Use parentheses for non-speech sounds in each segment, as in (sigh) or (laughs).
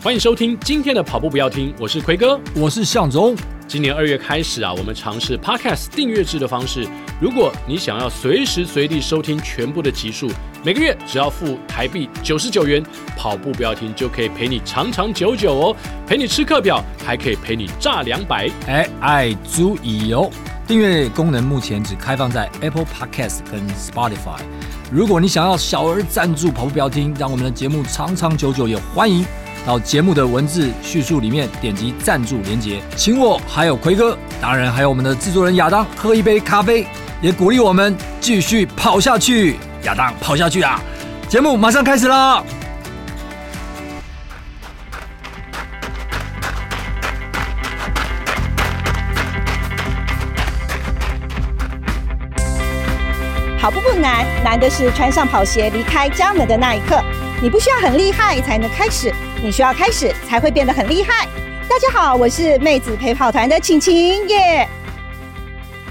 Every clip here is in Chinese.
欢迎收听今天的跑步不要听，我是奎哥，我是向总。今年二月开始啊，我们尝试 Podcast 订阅制的方式。如果你想要随时随地收听全部的集数，每个月只要付台币九十九元，跑步不要停就可以陪你长长久久哦，陪你吃课表，还可以陪你炸两百。哎，爱足以哦。订阅功能目前只开放在 Apple Podcast 跟 Spotify。如果你想要小额赞助跑步不要听，让我们的节目长长久久，也欢迎。到节目的文字叙述里面点击赞助连接，请我还有奎哥，当然还有我们的制作人亚当喝一杯咖啡，也鼓励我们继续跑下去。亚当跑下去啊！节目马上开始啦！跑步不难，难的是穿上跑鞋离开家门的那一刻。你不需要很厉害才能开始。你需要开始才会变得很厉害。大家好，我是妹子陪跑团的晴晴耶。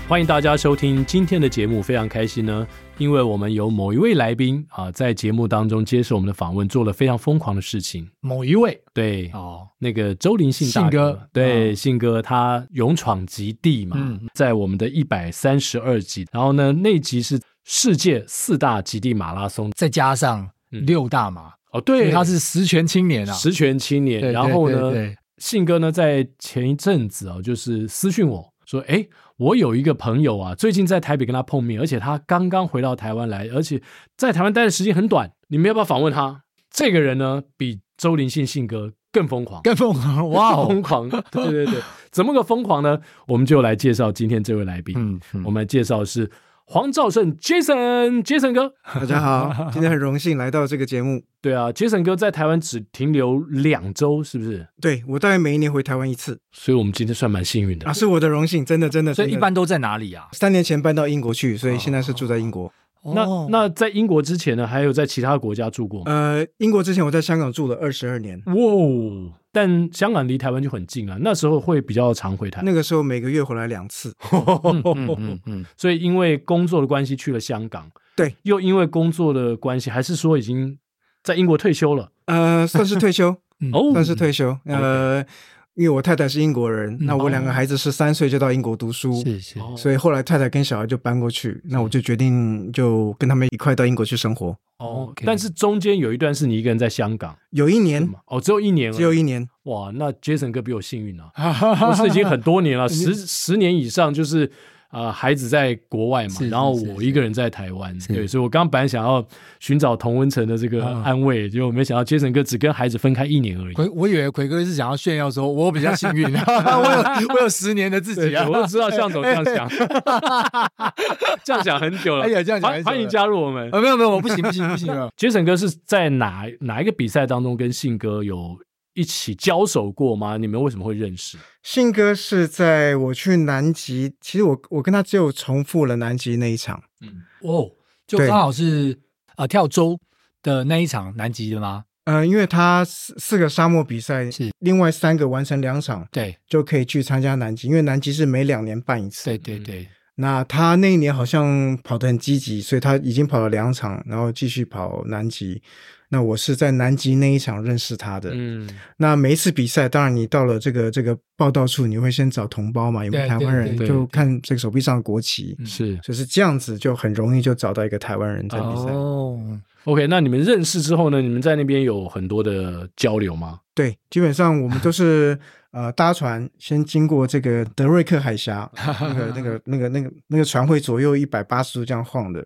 欢迎大家收听今天的节目，非常开心呢，因为我们有某一位来宾啊，在节目当中接受我们的访问，做了非常疯狂的事情。某一位，对哦，那个周林信大哥，哥对、哦、信哥，他勇闯极地嘛，嗯、在我们的一百三十二集，然后呢，那集是世界四大极地马拉松，再加上六大马。嗯哦，对，他是十全青年啊，十全青年。对对对对，然后呢，信哥呢，在前一阵子啊，就是私讯我说，哎，我有一个朋友啊，最近在台北跟他碰面，而且他刚刚回到台湾来，而且在台湾待的时间很短，你们要不要访问他？这个人呢，比周林信信哥更疯狂，更疯狂，哇，(laughs) 疯狂！对对对，怎么个疯狂呢？我们就来介绍今天这位来宾。嗯，嗯我们来介绍的是。黄兆胜，Jason，Jason 哥，大家好，(laughs) 今天很荣幸来到这个节目。对啊，Jason 哥在台湾只停留两周，是不是？对，我大概每一年回台湾一次，所以我们今天算蛮幸运的啊，是我的荣幸，真的，真的。所以一般都在哪里啊？三年前搬到英国去，所以现在是住在英国。哦、那那在英国之前呢，还有在其他国家住过吗？呃，英国之前我在香港住了二十二年。哇！但香港离台湾就很近了，那时候会比较常回台。那个时候每个月回来两次，嗯嗯嗯，嗯，所以因为工作的关系去了香港，(laughs) 对，又因为工作的关系，还是说已经在英国退休了？呃，算是退休，(laughs) 哦，算是退休，呃。因为我太太是英国人，嗯、那我两个孩子是三岁就到英国读书，是是，所以后来太太跟小孩就搬过去，那我就决定就跟他们一块到英国去生活。哦但是中间有一段是你一个人在香港，有一年哦，只有一年，只有一年。哇，那 Jason 哥比我幸运啊，(laughs) 我是已经很多年了，(laughs) 十十年以上，就是。呃，孩子在国外嘛，然后我一个人在台湾，对，所以我刚刚本来想要寻找童文成的这个安慰，结果没想到杰森哥只跟孩子分开一年而已。奎，我以为奎哥是想要炫耀说，我比较幸运，(laughs) 我有我有十年的自己啊，我都知道向总这样想，(laughs) 这样想很久了。哎呀，这样讲，欢迎加入我们啊。没有没有，我不行不行不行。(laughs) 杰森哥是在哪哪一个比赛当中跟信哥有一起交手过吗？你们为什么会认识？信哥是在我去南极，其实我我跟他只有重复了南极那一场。嗯，哦，就刚好是啊、呃、跳周的那一场南极的吗？呃，因为他四四个沙漠比赛是另外三个完成两场，对，就可以去参加南极，因为南极是每两年办一次。对对对。嗯、那他那一年好像跑得很积极，所以他已经跑了两场，然后继续跑南极。那我是在南极那一场认识他的。嗯，那每一次比赛，当然你到了这个这个报道处，你会先找同胞嘛，有没有台湾人，就看这个手臂上的国旗，是，就是这样子，就很容易就找到一个台湾人在比赛。哦，OK，那你们认识之后呢？你们在那边有很多的交流吗？对，基本上我们都是 (laughs) 呃搭船，先经过这个德瑞克海峡，那个那个那个那个那个船会左右一百八十度这样晃的。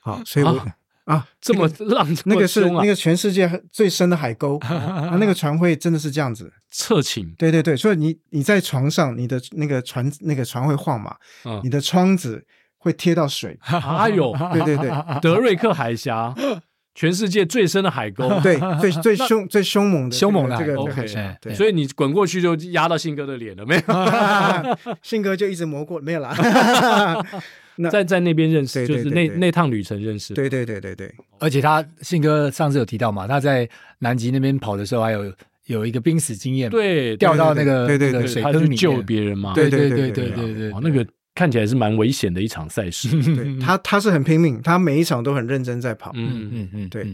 好，所以我。啊，这么浪，那个是那个全世界最深的海沟，(laughs) 啊，那个船会真的是这样子侧倾，对对对，所以你你在床上，你的那个船那个船会晃嘛，你的窗子会贴到水，(laughs) 哎呦，对对对，德瑞克海峡，全世界最深的海沟，对，最 (laughs) 最凶最凶猛的凶猛的这个海峡所以你滚过去就压到信哥的脸了没有？信哥就一直磨过，没有啦。在在那边认识，就是那那趟旅程认识。对对对对对，而且他信哥上次有提到嘛，他在南极那边跑的时候，还有有一个濒死经验，对，掉到那个对对对水坑里救别人嘛。对对对对对对，那个看起来是蛮危险的一场赛事。对 (laughs) 他他是很拼命，他每一场都很认真在跑。嗯嗯嗯，对。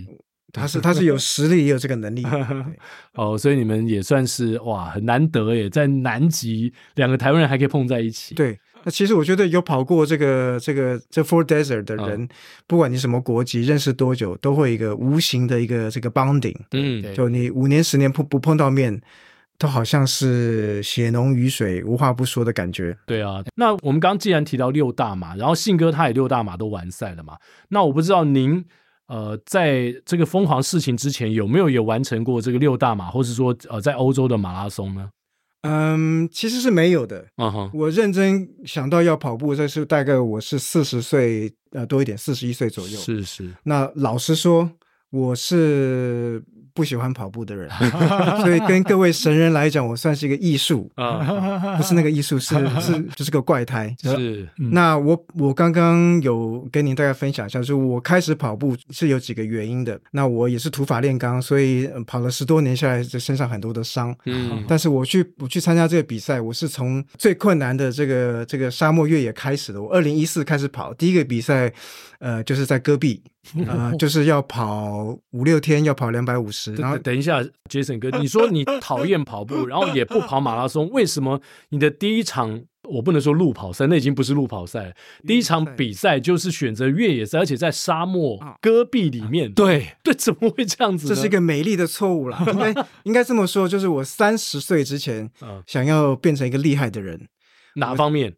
他是他是有实力也有这个能力。(laughs) 哦，所以你们也算是哇，很难得耶，在南极两个台湾人还可以碰在一起。对，那其实我觉得有跑过这个这个这 Four Desert 的人，嗯、不管你什么国籍，认识多久，都会一个无形的一个这个 bonding。嗯，就你五年十年碰不碰到面。都好像是血浓于水，无话不说的感觉。对啊，那我们刚刚既然提到六大马，然后信哥他也六大马都完赛了嘛，那我不知道您呃在这个疯狂事情之前有没有也完成过这个六大马，或是说呃在欧洲的马拉松呢？嗯，其实是没有的。啊哈，我认真想到要跑步，这是大概我是四十岁呃多一点，四十一岁左右。是是。那老实说，我是。不喜欢跑步的人，(laughs) 所以跟各位神人来讲，我算是一个艺术啊，不是那个艺术，是是就是个怪胎。是，那我我刚刚有跟您大概分享一下，就是我开始跑步是有几个原因的。那我也是土法炼钢，所以跑了十多年下来，就身上很多的伤。嗯，但是我去我去参加这个比赛，我是从最困难的这个这个沙漠越野开始的。我二零一四开始跑，第一个比赛，呃，就是在戈壁。(laughs) 啊、呃，就是要跑五六天，要跑两百五十。然后等一下，Jason 哥，你说你讨厌跑步，然后也不跑马拉松，为什么你的第一场我不能说路跑赛，那已经不是路跑赛，第一场比赛就是选择越野赛，而且在沙漠戈壁里面。对 (laughs) 对，怎么会这样子？这是一个美丽的错误啦，应该 (laughs) 应该这么说，就是我三十岁之前，想要变成一个厉害的人，哪方面？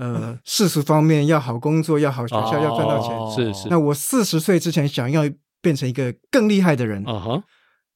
呃，世俗方面要好工作，要好学校，要赚到钱。哦、是是。那我四十岁之前想要变成一个更厉害的人。啊哈。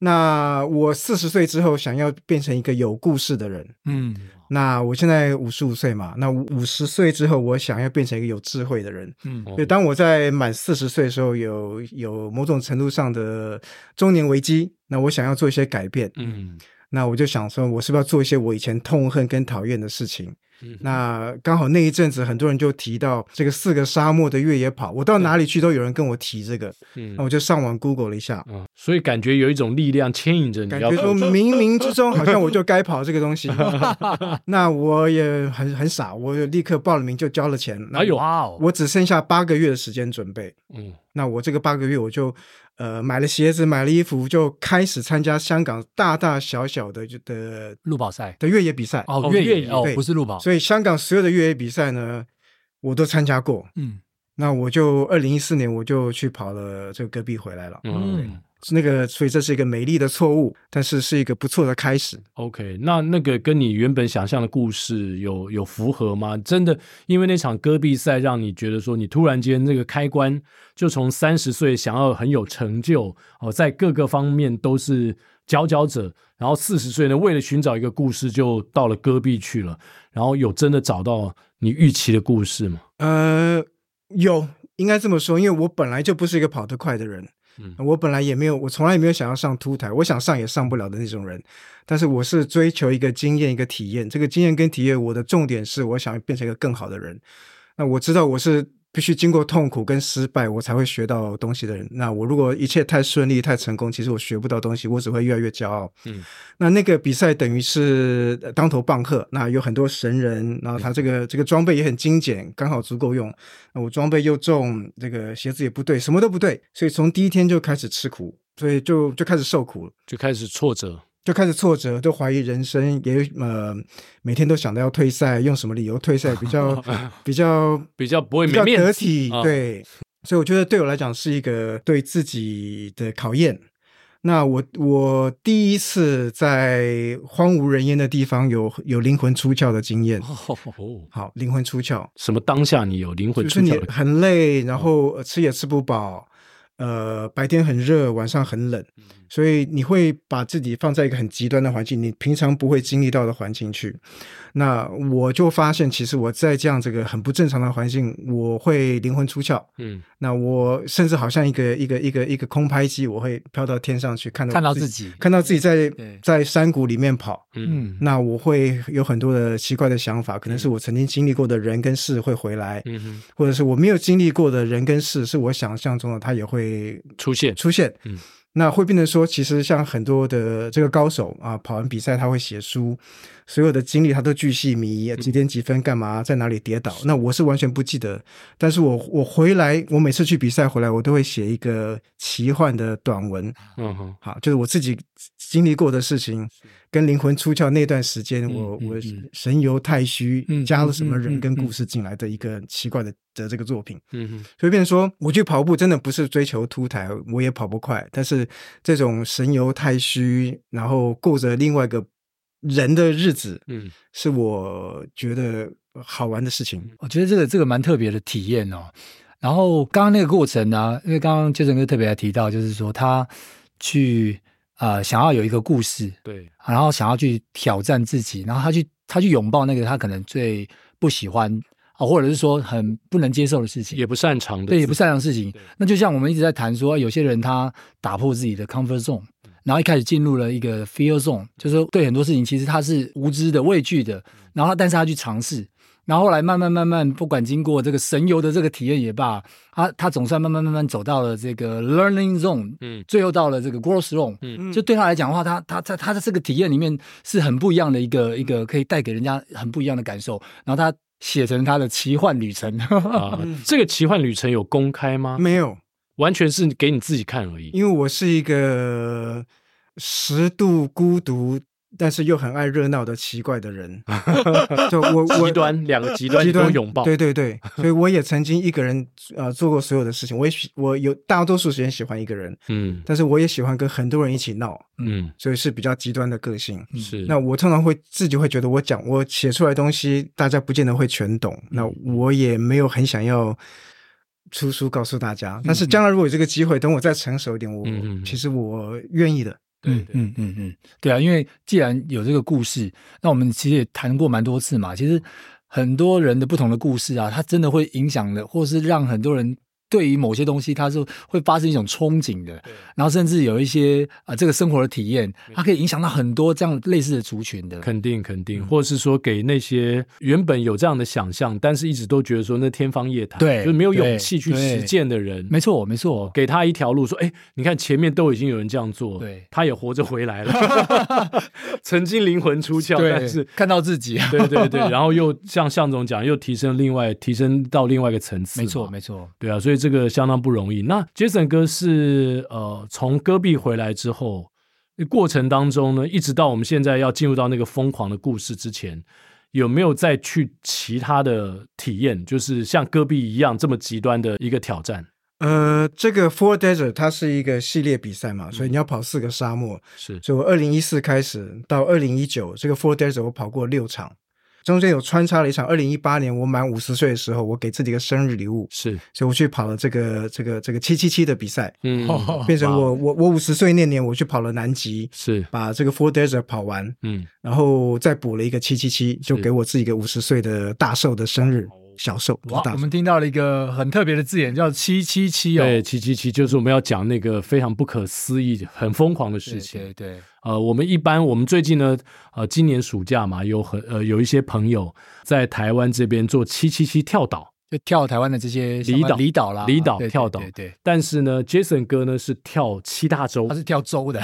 那我四十岁之后想要变成一个有故事的人。嗯。那我现在五十五岁嘛，那五十岁之后我想要变成一个有智慧的人。嗯。所以当我在满四十岁的时候有，有有某种程度上的中年危机，那我想要做一些改变。嗯。那我就想说，我是不是要做一些我以前痛恨跟讨厌的事情？那刚好那一阵子，很多人就提到这个四个沙漠的越野跑，我到哪里去都有人跟我提这个，嗯，那我就上网 Google 了一下，嗯，所以感觉有一种力量牵引着你，感觉说冥冥之中好像我就该跑这个东西，(laughs) 那我也很很傻，我就立刻报了名就交了钱，哎呦，我只剩下八个月的时间准备，嗯，那我这个八个月我就。呃，买了鞋子，买了衣服，就开始参加香港大大小小的就的路跑赛的越野比赛。哦，越野哦，不是路跑。所以香港所有的越野比赛呢，我都参加过。嗯，那我就二零一四年我就去跑了这个戈壁回来了。嗯。那个，所以这是一个美丽的错误，但是是一个不错的开始。OK，那那个跟你原本想象的故事有有符合吗？真的，因为那场戈壁赛让你觉得说，你突然间那个开关就从三十岁想要很有成就哦，在各个方面都是佼佼者，然后四十岁呢，为了寻找一个故事，就到了戈壁去了，然后有真的找到你预期的故事吗？呃，有，应该这么说，因为我本来就不是一个跑得快的人。嗯，我本来也没有，我从来也没有想要上凸台，我想上也上不了的那种人。但是我是追求一个经验，一个体验。这个经验跟体验，我的重点是我想变成一个更好的人。那我知道我是。必须经过痛苦跟失败，我才会学到东西的人。那我如果一切太顺利、太成功，其实我学不到东西，我只会越来越骄傲。嗯，那那个比赛等于是当头棒喝，那有很多神人，然后他这个、嗯、这个装备也很精简，刚好足够用。那我装备又重，这个鞋子也不对，什么都不对，所以从第一天就开始吃苦，所以就就开始受苦了，就开始挫折。就开始挫折，都怀疑人生，也呃，每天都想到要退赛，用什么理由退赛比较 (laughs) 比较比较不会比较得体，对，所以我觉得对我来讲是一个对自己的考验。那我我第一次在荒无人烟的地方有有灵魂出窍的经验，好，灵魂出窍，什么当下你有灵魂出窍？就是你很累，然后吃也吃不饱，呃，白天很热，晚上很冷。所以你会把自己放在一个很极端的环境，你平常不会经历到的环境去。那我就发现，其实我在这样这个很不正常的环境，我会灵魂出窍。嗯，那我甚至好像一个一个一个一个空拍机，我会飘到天上去，看到看到自己，看到自己在在山谷里面跑。嗯，那我会有很多的奇怪的想法，可能是我曾经经历过的人跟事会回来，嗯，或者是我没有经历过的人跟事，是我想象中的，他也会出现出现。嗯。那会变成说，其实像很多的这个高手啊，跑完比赛他会写书，所有的经历他都巨细靡遗，几点几分干嘛，在哪里跌倒，那我是完全不记得。但是我我回来，我每次去比赛回来，我都会写一个奇幻的短文。嗯哼，好，就是我自己经历过的事情，跟灵魂出窍那段时间，我我神游太虚，加了什么人跟故事进来的一个奇怪的的这个作品。嗯哼，所以变成说，我去跑步真的不是追求突台，我也跑不快，但是。这种神游太虚，然后过着另外一个人的日子，嗯，是我觉得好玩的事情。我觉得这个这个蛮特别的体验哦。然后刚刚那个过程呢、啊，因为刚刚 Jason 哥特别来提到，就是说他去啊、呃，想要有一个故事，对，然后想要去挑战自己，然后他去他去拥抱那个他可能最不喜欢。啊，或者是说很不能接受的事情，也不擅长的，对，也不擅长的事情。那就像我们一直在谈说，有些人他打破自己的 comfort zone，然后一开始进入了一个 fear zone，就是对很多事情其实他是无知的、畏惧的。然后，但是他去尝试，然后后来慢慢慢慢，不管经过这个神游的这个体验也罢，他他总算慢慢慢慢走到了这个 learning zone，嗯，最后到了这个 growth zone，嗯，就对他来讲的话，他他在他的这个体验里面是很不一样的一个一个可以带给人家很不一样的感受。然后他。写成他的奇幻旅程 (laughs) 啊，这个奇幻旅程有公开吗？没有，完全是给你自己看而已。因为我是一个十度孤独。但是又很爱热闹的奇怪的人，(laughs) 就我我极端两个极端都拥抱，对对对，所以我也曾经一个人呃做过所有的事情，我也喜我有大多数时间喜欢一个人，嗯，但是我也喜欢跟很多人一起闹，嗯，所以是比较极端的个性，是。那我通常会自己会觉得我讲我写出来的东西大家不见得会全懂，那我也没有很想要出书告诉大家，但是将来如果有这个机会，等我再成熟一点，我其实我愿意的。嗯嗯嗯嗯，对啊，因为既然有这个故事，那我们其实也谈过蛮多次嘛。其实很多人的不同的故事啊，它真的会影响的，或是让很多人。对于某些东西，它是会发生一种憧憬的，然后甚至有一些啊、呃，这个生活的体验，它可以影响到很多这样类似的族群的，肯定肯定，或者是说给那些原本有这样的想象，但是一直都觉得说那天方夜谭，对，就是没有勇气去实践的人，没错没错，给他一条路，说，哎，你看前面都已经有人这样做，对，他也活着回来了，(laughs) 曾经灵魂出窍，但是看到自己，对对对，(laughs) 然后又像向总讲，又提升另外提升到另外一个层次，没错没错，对啊，所以。这个相当不容易。那 Jason 哥是呃从戈壁回来之后，过程当中呢，一直到我们现在要进入到那个疯狂的故事之前，有没有再去其他的体验？就是像戈壁一样这么极端的一个挑战？呃，这个 Four Desert 它是一个系列比赛嘛，所以你要跑四个沙漠。是，所以我二零一四开始到二零一九，这个 Four Desert 我跑过六场。中间有穿插了一场，二零一八年我满五十岁的时候，我给自己一个生日礼物，是，所以我去跑了这个这个这个七七七的比赛，嗯，变成我我我五十岁那年我去跑了南极，是，把这个 Four Desert 跑完，嗯，然后再补了一个七七七，就给我自己一个五十岁的大寿的生日。小寿哇，我们听到了一个很特别的字眼，叫“七七七”哦。对，七七七就是我们要讲那个非常不可思议、很疯狂的事情。对，对，对，呃，我们一般我们最近呢，呃，今年暑假嘛，有很呃有一些朋友在台湾这边做七七七跳岛。就跳台湾的这些离岛、离岛啦，离岛跳岛。对，对，对，但是呢，Jason 哥呢是跳七大洲，他是跳洲的。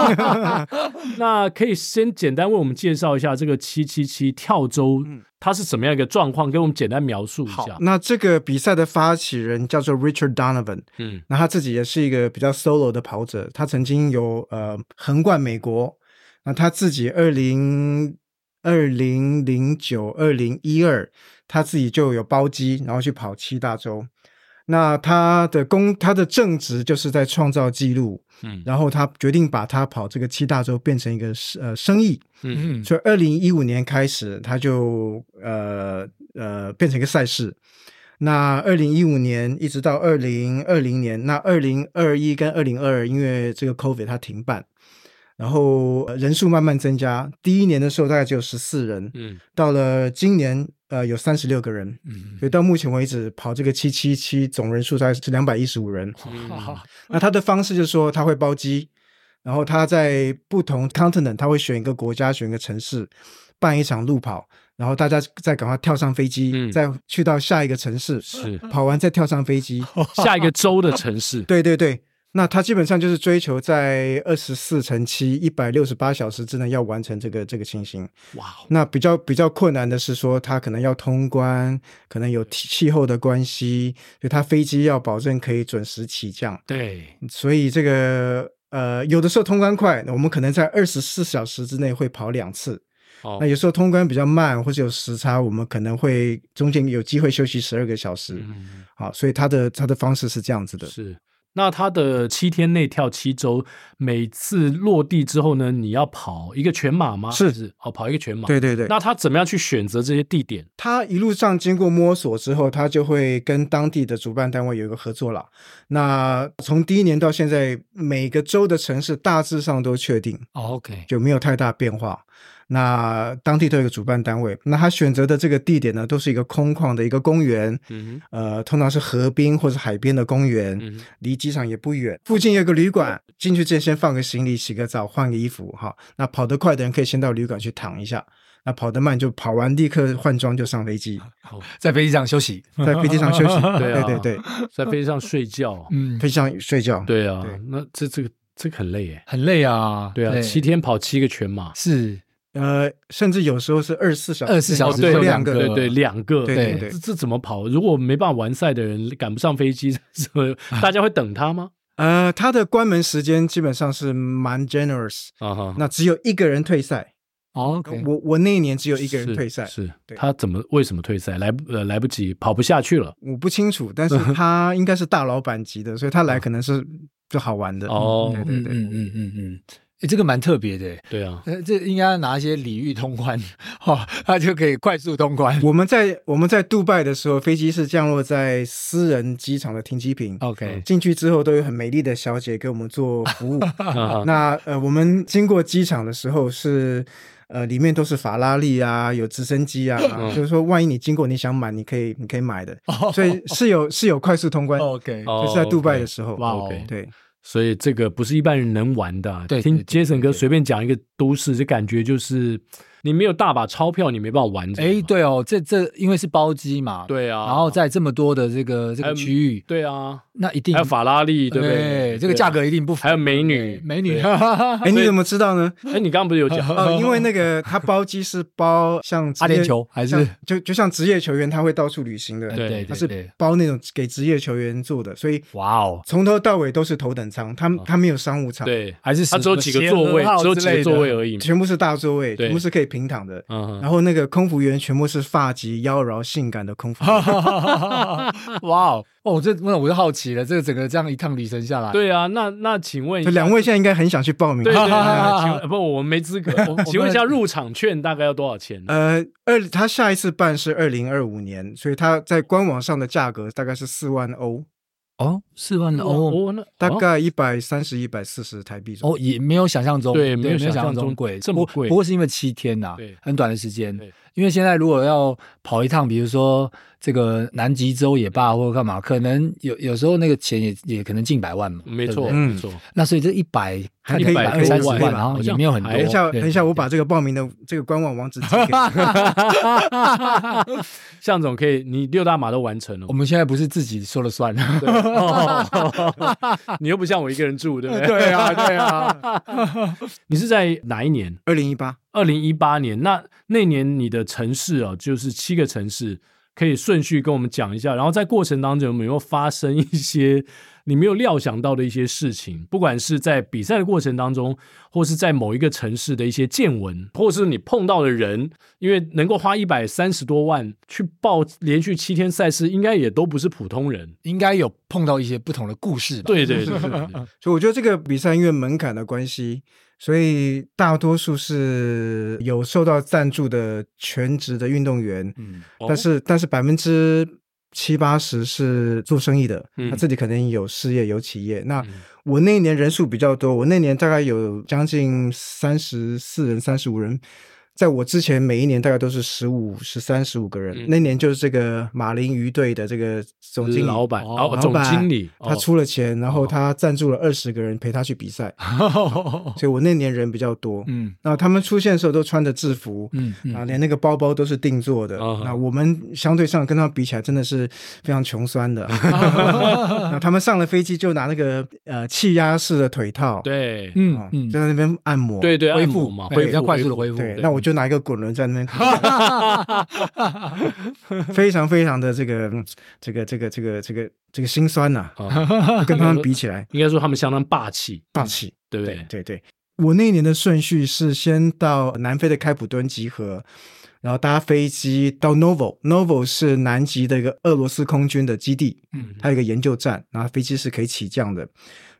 (laughs) (laughs) 那可以先简单为我们介绍一下这个七七七跳洲，它是什么样一个状况？给我们简单描述一下。那这个比赛的发起人叫做 Richard Donovan，嗯，那他自己也是一个比较 solo 的跑者，他曾经有呃横贯美国。那他自己二零二零零九二零一二。他自己就有包机，然后去跑七大洲。那他的工，他的正职就是在创造记录。嗯，然后他决定把他跑这个七大洲变成一个呃生意。嗯嗯。所以二零一五年开始，他就呃呃变成一个赛事。那二零一五年一直到二零二零年，那二零二一跟二零二二因为这个 COVID 它停办。然后人数慢慢增加，第一年的时候大概只有十四人，嗯，到了今年呃有三十六个人，嗯，所以到目前为止跑这个七七七总人数大概是两百一十五人，嗯，(laughs) 那他的方式就是说他会包机，然后他在不同 continent 他会选一个国家选一个城市办一场路跑，然后大家再赶快跳上飞机，嗯，再去到下一个城市，是。跑完再跳上飞机，(laughs) 下一个州的城市，对对对。那他基本上就是追求在二十四乘七一百六十八小时之内要完成这个这个情形。哇，那比较比较困难的是说，他可能要通关，可能有气候的关系，所以他飞机要保证可以准时起降。对，所以这个呃，有的时候通关快，我们可能在二十四小时之内会跑两次。哦，那有时候通关比较慢，或者有时差，我们可能会中间有机会休息十二个小时。嗯，好，所以他的他的方式是这样子的。是。那他的七天内跳七周，每次落地之后呢，你要跑一个全马吗？是是，哦，跑一个全马。对对对。那他怎么样去选择这些地点？他一路上经过摸索之后，他就会跟当地的主办单位有一个合作了。那从第一年到现在，每个州的城市大致上都确定。哦，OK，就没有太大变化。那当地都有个主办单位，那他选择的这个地点呢，都是一个空旷的一个公园，嗯，呃，通常是河滨或者海边的公园，嗯，离机场也不远，附近有个旅馆，进去之前先放个行李，洗个澡，换个衣服，哈，那跑得快的人可以先到旅馆去躺一下，那跑得慢就跑完立刻换装就上飞机，在飞机上休息，在飞机上休息，(laughs) 对对对对，(laughs) 在飞机上睡觉，(laughs) 嗯，飞机上睡觉，对啊，那这这个这个很累耶，很累啊，对啊，七天跑七个全马是。呃，甚至有时候是二十四小时，二十四小时对两个，对对两个，对对对，这这怎么跑？如果没办法完赛的人赶不上飞机，(laughs) 大家会等他吗？呃，他的关门时间基本上是蛮 generous 啊，那只有一个人退赛。哦，我我那一年只有一个人退赛，是他怎么为什么退赛？来呃来不及，跑不下去了。我不清楚，但是 (laughs) 他应该是大老板级的，所以他来可能是就好玩的。哦，对对对，嗯嗯嗯嗯。诶这个蛮特别的，对啊，这应该拿一些礼遇通关，哈、哦，他就可以快速通关。我们在我们在杜拜的时候，飞机是降落在私人机场的停机坪，OK，进去之后都有很美丽的小姐给我们做服务。(laughs) 那呃，我们经过机场的时候是呃，里面都是法拉利啊，有直升机啊，就是说万一你经过你想买，你可以你可以买的，所以是有是有快速通关，OK，就是在杜拜的时候，哇，OK，对。所以这个不是一般人能玩的。对，听杰森哥随便讲一个都市，就感觉就是。你没有大把钞票，你没办法玩。哎，对哦，这这因为是包机嘛，对啊。然后在这么多的这个这个区域，对啊，那一定。还有法拉利，对不对？这个价格一定不还有美女，美女。哎，(laughs) 你怎么知道呢？哎，你刚刚不是有讲？(laughs) 因为那个他包机是包像阿联酋，还是？就就像职业球员他会到处旅行的，对，他是包那种给职业球员做的，所以哇哦，从头到尾都是头等舱，他他没有商务舱，对，还是他只有几个座位，只有几个座位而已，全部是大座位，全部是可以平躺的，嗯。然后那个空服员全部是发髻妖娆、性感的空服员。(laughs) 哇哦！哦，这那我就好奇了，这个整个这样一趟旅程下来，对啊，那那请问一下，两位现在应该很想去报名。对对对，(laughs) (laughs) 不，我们没资格。请问一下，入场券大概要多少钱？呃，二他下一次办是二零二五年，所以他在官网上的价格大概是四万欧。哦，四万欧，大概一百三十、一百四十台币。哦，也没有想象中，对，没有想象中贵，这么贵。不过是因为七天呐，很短的时间。因为现在如果要跑一趟，比如说这个南极洲也罢，或者干嘛，可能有有时候那个钱也也可能近百万嘛。没错，没错。那所以这一百，一百二三十万，然后也没有很多。等一下，等一下，我把这个报名的这个官网网址寄给你。(laughs) 向总可以，你六大马都完成了。我们现在不是自己说了算，(laughs) (laughs) 你又不像我一个人住，对不对？对啊，对啊。你是在哪一年？二零一八。二零一八年，那那年你的城市啊，就是七个城市，可以顺序跟我们讲一下。然后在过程当中有没有发生一些 (laughs) 你没有料想到的一些事情？不管是在比赛的过程当中，或是在某一个城市的一些见闻，或是你碰到的人，因为能够花一百三十多万去报连续七天赛事，应该也都不是普通人，应该有碰到一些不同的故事吧？对对对，对，(laughs) 所以我觉得这个比赛因为门槛的关系。所以大多数是有受到赞助的全职的运动员，嗯，但是但是百分之七八十是做生意的，他自己肯定有事业有企业。那我那一年人数比较多，我那年大概有将近三十四人、三十五人，在我之前每一年大概都是十五、十三、十五个人。那年就是这个马林鱼队的这个总经理、老板、哦、总经理，他出了钱，然后他赞助了二十个人陪他去比赛，(laughs) 所以我那年人比较多。嗯，那他们出现的时候都穿着制服，嗯，啊，连那个包包都是定做的。那我们相对上跟他们比起来，真的是非常穷酸的。(laughs) (laughs) 那他们上了飞机就拿那个呃气压式的腿套，对，嗯嗯，就在那边按摩，对对，恢复嘛，恢复快速的恢复。对，那我就。拿一个滚轮在那边，(laughs) 非常非常的这个这个这个这个这个这个心酸呐、啊，跟他们比起来，应该说他们相当霸气，霸气，对不对？对对，对，我那一年的顺序是先到南非的开普敦集合，然后搭飞机到 Novo，Novo 是南极的一个俄罗斯空军的基地，嗯，它有一个研究站，然后飞机是可以起降的，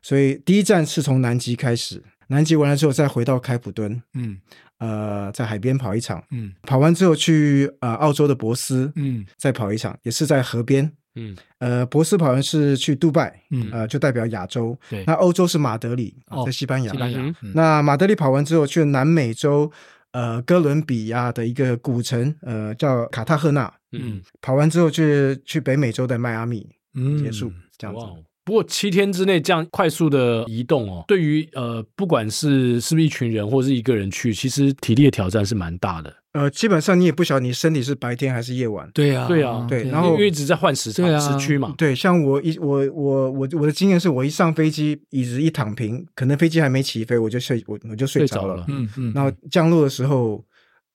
所以第一站是从南极开始，南极完了之后再回到开普敦，嗯。呃，在海边跑一场，嗯，跑完之后去呃澳洲的博斯，嗯，再跑一场，也是在河边，嗯，呃，博斯跑完是去杜拜，嗯，呃，就代表亚洲，对，那欧洲是马德里，在西班牙，西班牙，那马德里跑完之后去南美洲，呃，哥伦比亚的一个古城，呃，叫卡塔赫纳，嗯，跑完之后去去北美洲的迈阿密，嗯，结束这样子。不过七天之内这样快速的移动哦，对于呃不管是是不是一群人或是一个人去，其实体力的挑战是蛮大的。呃，基本上你也不晓得你身体是白天还是夜晚。对呀，对呀，对。然后因为一直在换时差时区嘛。对，像我一我我我我的经验是我一上飞机，椅子一躺平，可能飞机还没起飞，我就睡我我就睡着了。嗯嗯。然后降落的时候。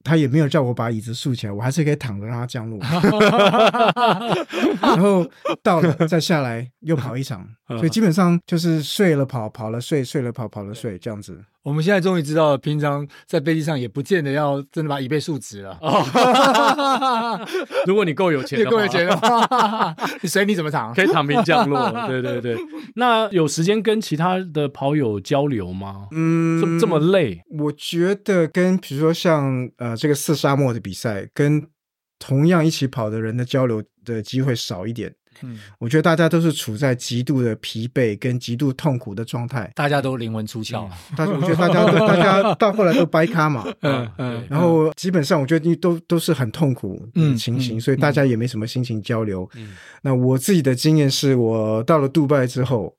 他也没有叫我把椅子竖起来，我还是可以躺着让他降落。(laughs) 然后到了再下来又跑一场，所以基本上就是睡了跑，跑了睡，睡了跑，跑了睡这样子。我们现在终于知道，平常在飞机上也不见得要真的把椅背竖直了。(laughs) 如果你够有钱，够有钱的话，(laughs) 你随你怎么躺，可以躺平降落。(laughs) 对对对，那有时间跟其他的跑友交流吗？嗯，这这么累，我觉得跟比如说像呃这个四沙漠的比赛，跟同样一起跑的人的交流的机会少一点。嗯，我觉得大家都是处在极度的疲惫跟极度痛苦的状态，大家都灵魂出窍。但是我觉得大家都大家到后来都掰咖嘛，嗯嗯，然后基本上我觉得都都是很痛苦的情形，所以大家也没什么心情交流。嗯，那我自己的经验是我到了杜拜之后，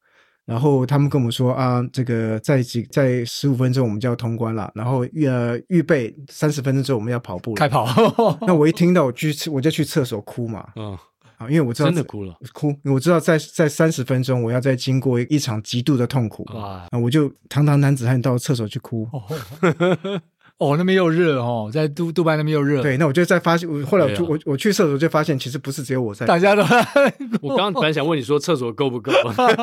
然后他们跟我们说啊，这个在几在十五分钟我们就要通关了，然后预预备三十分钟之后我们要跑步开跑。(laughs) 那我一听到我去我就去厕所哭嘛，嗯。啊，因为我知道真的哭了，哭，我知道在在三十分钟，我要再经过一场极度的痛苦啊，我就堂堂男子汉到厕所去哭。哦，那边又热哦，在杜杜拜那边又热。对，那我就在发现，我后来我就我我去厕所就发现，其实不是只有我在，大家都。我刚刚本来想问你说厕所够不够，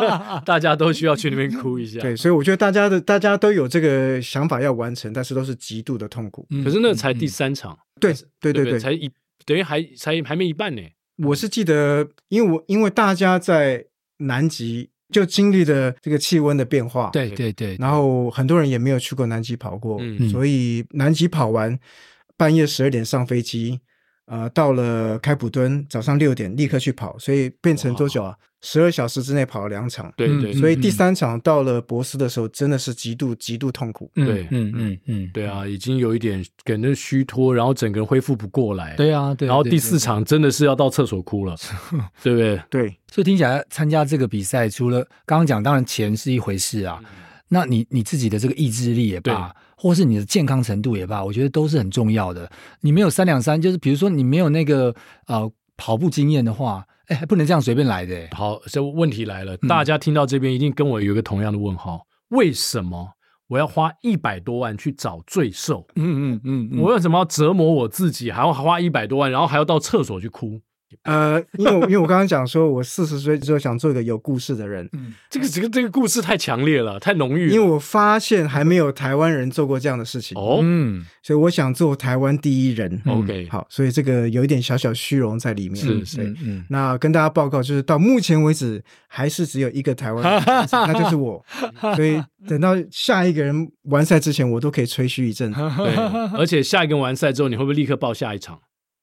(laughs) 大家都需要去那边哭一下。对，所以我觉得大家的大家都有这个想法要完成，但是都是极度的痛苦。可是那才第三场，对对对对，才一等于还才还没一半呢。我是记得，因为我因为大家在南极就经历了这个气温的变化，对对对，然后很多人也没有去过南极跑过，嗯、所以南极跑完，半夜十二点上飞机，呃，到了开普敦，早上六点立刻去跑，所以变成多久啊？十二小时之内跑了两场，对对，所以第三场到了博斯的时候，真的是极度极度痛苦。对，嗯嗯嗯，对啊，已经有一点感觉虚脱，然后整个人恢复不过来。对啊，对。然后第四场真的是要到厕所哭了，(laughs) 对不对？对。所以听起来参加这个比赛，除了刚刚讲，当然钱是一回事啊，那你你自己的这个意志力也罢，或是你的健康程度也罢，我觉得都是很重要的。你没有三两三，就是比如说你没有那个呃跑步经验的话。哎，还不能这样随便来的。好，这问题来了，大家听到这边一定跟我有一个同样的问号：嗯、为什么我要花一百多万去找罪受？嗯嗯嗯，嗯，我为什么要折磨我自己，还要花一百多万，然后还要到厕所去哭？(laughs) 呃，因为因为我刚刚讲说，我四十岁之后想做一个有故事的人。嗯，这个这个这个故事太强烈了，太浓郁了。因为我发现还没有台湾人做过这样的事情。哦，嗯，所以我想做台湾第一人。OK，好，所以这个有一点小小虚荣在里面。是是，嗯。那跟大家报告，就是到目前为止还是只有一个台湾人，(laughs) 那就是我。(laughs) 所以等到下一个人完赛之前，我都可以吹嘘一阵。对，而且下一个人完赛之后，你会不会立刻报下一场？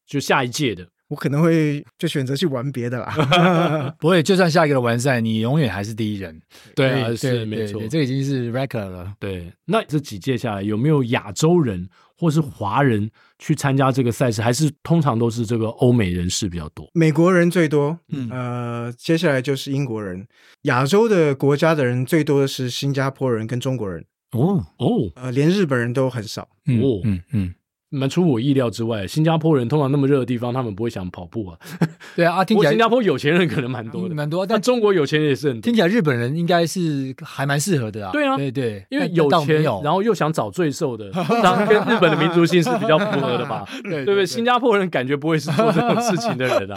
就下一届的。我可能会就选择去玩别的啦。(laughs) (laughs) 不会，就算下一个的完赛，你永远还是第一人。对啊，对是没错，这已经是 record 了。对，那这几届下来有没有亚洲人或是华人去参加这个赛事？还是通常都是这个欧美人士比较多？美国人最多，嗯，呃，接下来就是英国人。亚洲的国家的人最多的是新加坡人跟中国人。哦哦，呃，连日本人都很少。哦，嗯嗯。蛮出我意料之外，新加坡人通常那么热的地方，他们不会想跑步啊。对啊，听起来新加坡有钱人可能蛮多的，蛮多。但中国有钱人也是很多。听起来日本人应该是还蛮适合的啊。对啊，对对，因为有钱，然后又想找最瘦的，(laughs) 当然跟日本的民族性是比较符合的吧？(laughs) 对对不对？新加坡人感觉不会是做这种事情的人啊。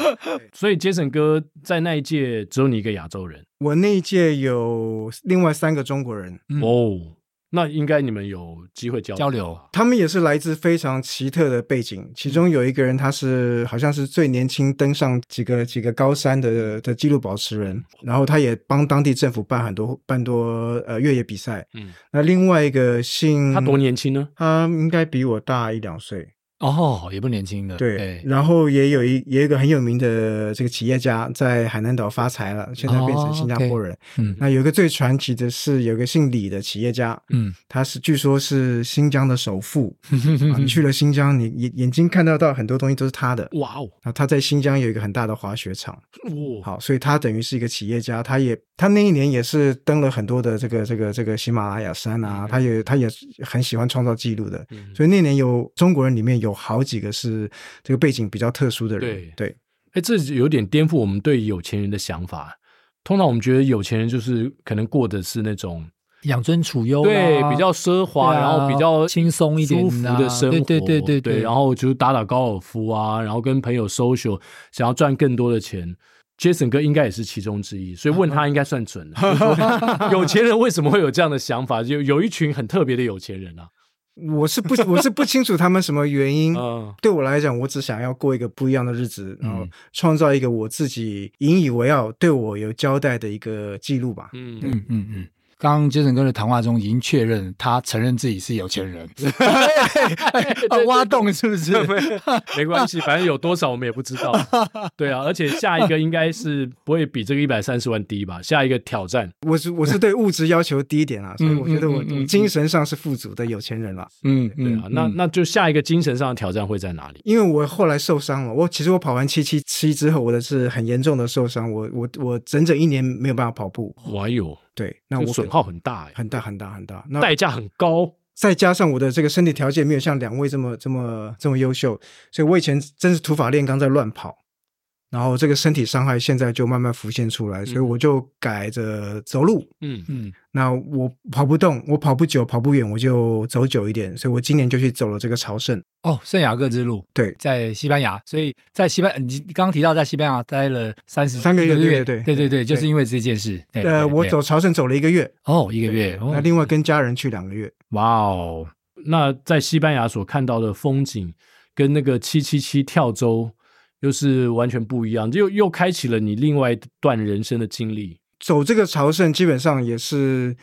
所以杰森哥在那一届只有你一个亚洲人，我那一届有另外三个中国人哦。那应该你们有机会交流，交流，他们也是来自非常奇特的背景，其中有一个人他是好像是最年轻登上几个几个高山的的纪录保持人，然后他也帮当地政府办很多办多呃越野比赛。嗯，那另外一个姓，他多年轻呢？他应该比我大一两岁。哦，也不年轻的，对。欸、然后也有一也有一个很有名的这个企业家，在海南岛发财了，现在变成新加坡人。哦 okay、嗯，那有一个最传奇的是，有一个姓李的企业家，嗯，他是据说是新疆的首富。(laughs) 啊、你去了新疆，你眼眼睛看到到很多东西都是他的。哇哦！啊他在新疆有一个很大的滑雪场。哦，好，所以他等于是一个企业家，他也他那一年也是登了很多的这个这个这个喜马拉雅山啊，他也他也很喜欢创造纪录的。嗯、所以那年有中国人里面有。好几个是这个背景比较特殊的人，对，哎，这有点颠覆我们对有钱人的想法。通常我们觉得有钱人就是可能过的是那种养尊处优，对，比较奢华，然后比较轻松一点、舒服的生活，对对对对，然后就是打打高尔夫啊，然后跟朋友 social，想要赚更多的钱。Jason 哥应该也是其中之一，所以问他应该算准了。有钱人为什么会有这样的想法？有有一群很特别的有钱人啊。我是不，我是不清楚他们什么原因。嗯，对我来讲，我只想要过一个不一样的日子，然后创造一个我自己引以为傲、对我有交代的一个记录吧。嗯嗯嗯嗯。刚刚杰森哥的谈话中已经确认，他承认自己是有钱人。(laughs) 挖洞是不是？(laughs) 没关系，反正有多少我们也不知道。(laughs) 对啊，而且下一个应该是不会比这个一百三十万低吧？下一个挑战，我是我是对物质要求低一点啊，所以我觉得我精神上是富足的有钱人了。嗯，对啊，那那就下一个精神上的挑战会在哪里？因为我后来受伤了，我其实我跑完七七七之后，我的是很严重的受伤，我我我整整一年没有办法跑步。哎呦！对，那我损耗很大，很大很大很大，那代价很高，再加上我的这个身体条件没有像两位这么这么这么优秀，所以我以前真是土法炼钢在乱跑，然后这个身体伤害现在就慢慢浮现出来，所以我就改着走路，嗯嗯。那我跑不动，我跑不久，跑不远，我就走久一点。所以我今年就去走了这个朝圣哦，圣雅各之路。对，在西班牙。所以在西班，你刚刚提到在西班牙待了三十三个月，对对对对对，就是因为这件事。呃，我走朝圣走了一个月哦，一个月。那另外跟家人去两个月。哇哦，那在西班牙所看到的风景，跟那个七七七跳州又是完全不一样，又又开启了你另外一段人生的经历。走这个朝圣，基本上也是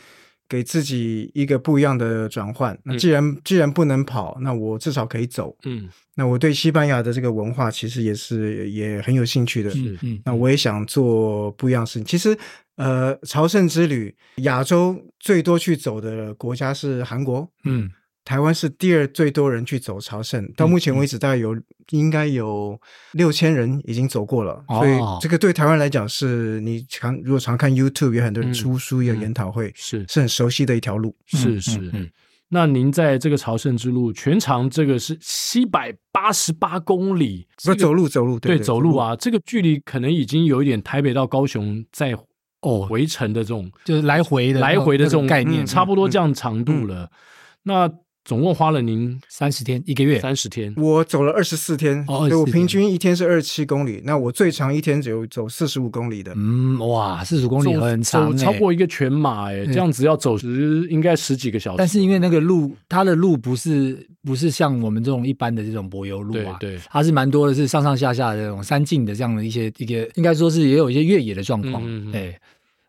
给自己一个不一样的转换。那既然既然不能跑，那我至少可以走。嗯，那我对西班牙的这个文化其实也是也很有兴趣的。嗯嗯，那我也想做不一样的事情。其实，呃，朝圣之旅，亚洲最多去走的国家是韩国。嗯。台湾是第二最多人去走朝圣，到目前为止大概有、嗯、应该有六千人已经走过了，哦、所以这个对台湾来讲是你常如果常看 YouTube，有很多人出书，嗯、有研讨会，是。是很熟悉的一条路。是是，那您在这个朝圣之路全长这个是七百八十八公里，不是走路走路对，对走路。啊，这个距离可能已经有一点台北到高雄在哦回程的这种，就是来回的来回的这种概念，差不多这样长度了，嗯嗯、那。总共花了您三十天一个月，三十天，我走了二十四天，所以我平均一天是二十七公里。那我最长一天只有走四十五公里的。嗯，哇，四十五公里很长，走超过一个全马哎，这样子要走十应该十几个小时。但是因为那个路，它的路不是不是像我们这种一般的这种柏油路啊，对，它是蛮多的是上上下下的这种山径的这样的一些一个，应该说是也有一些越野的状况。哎，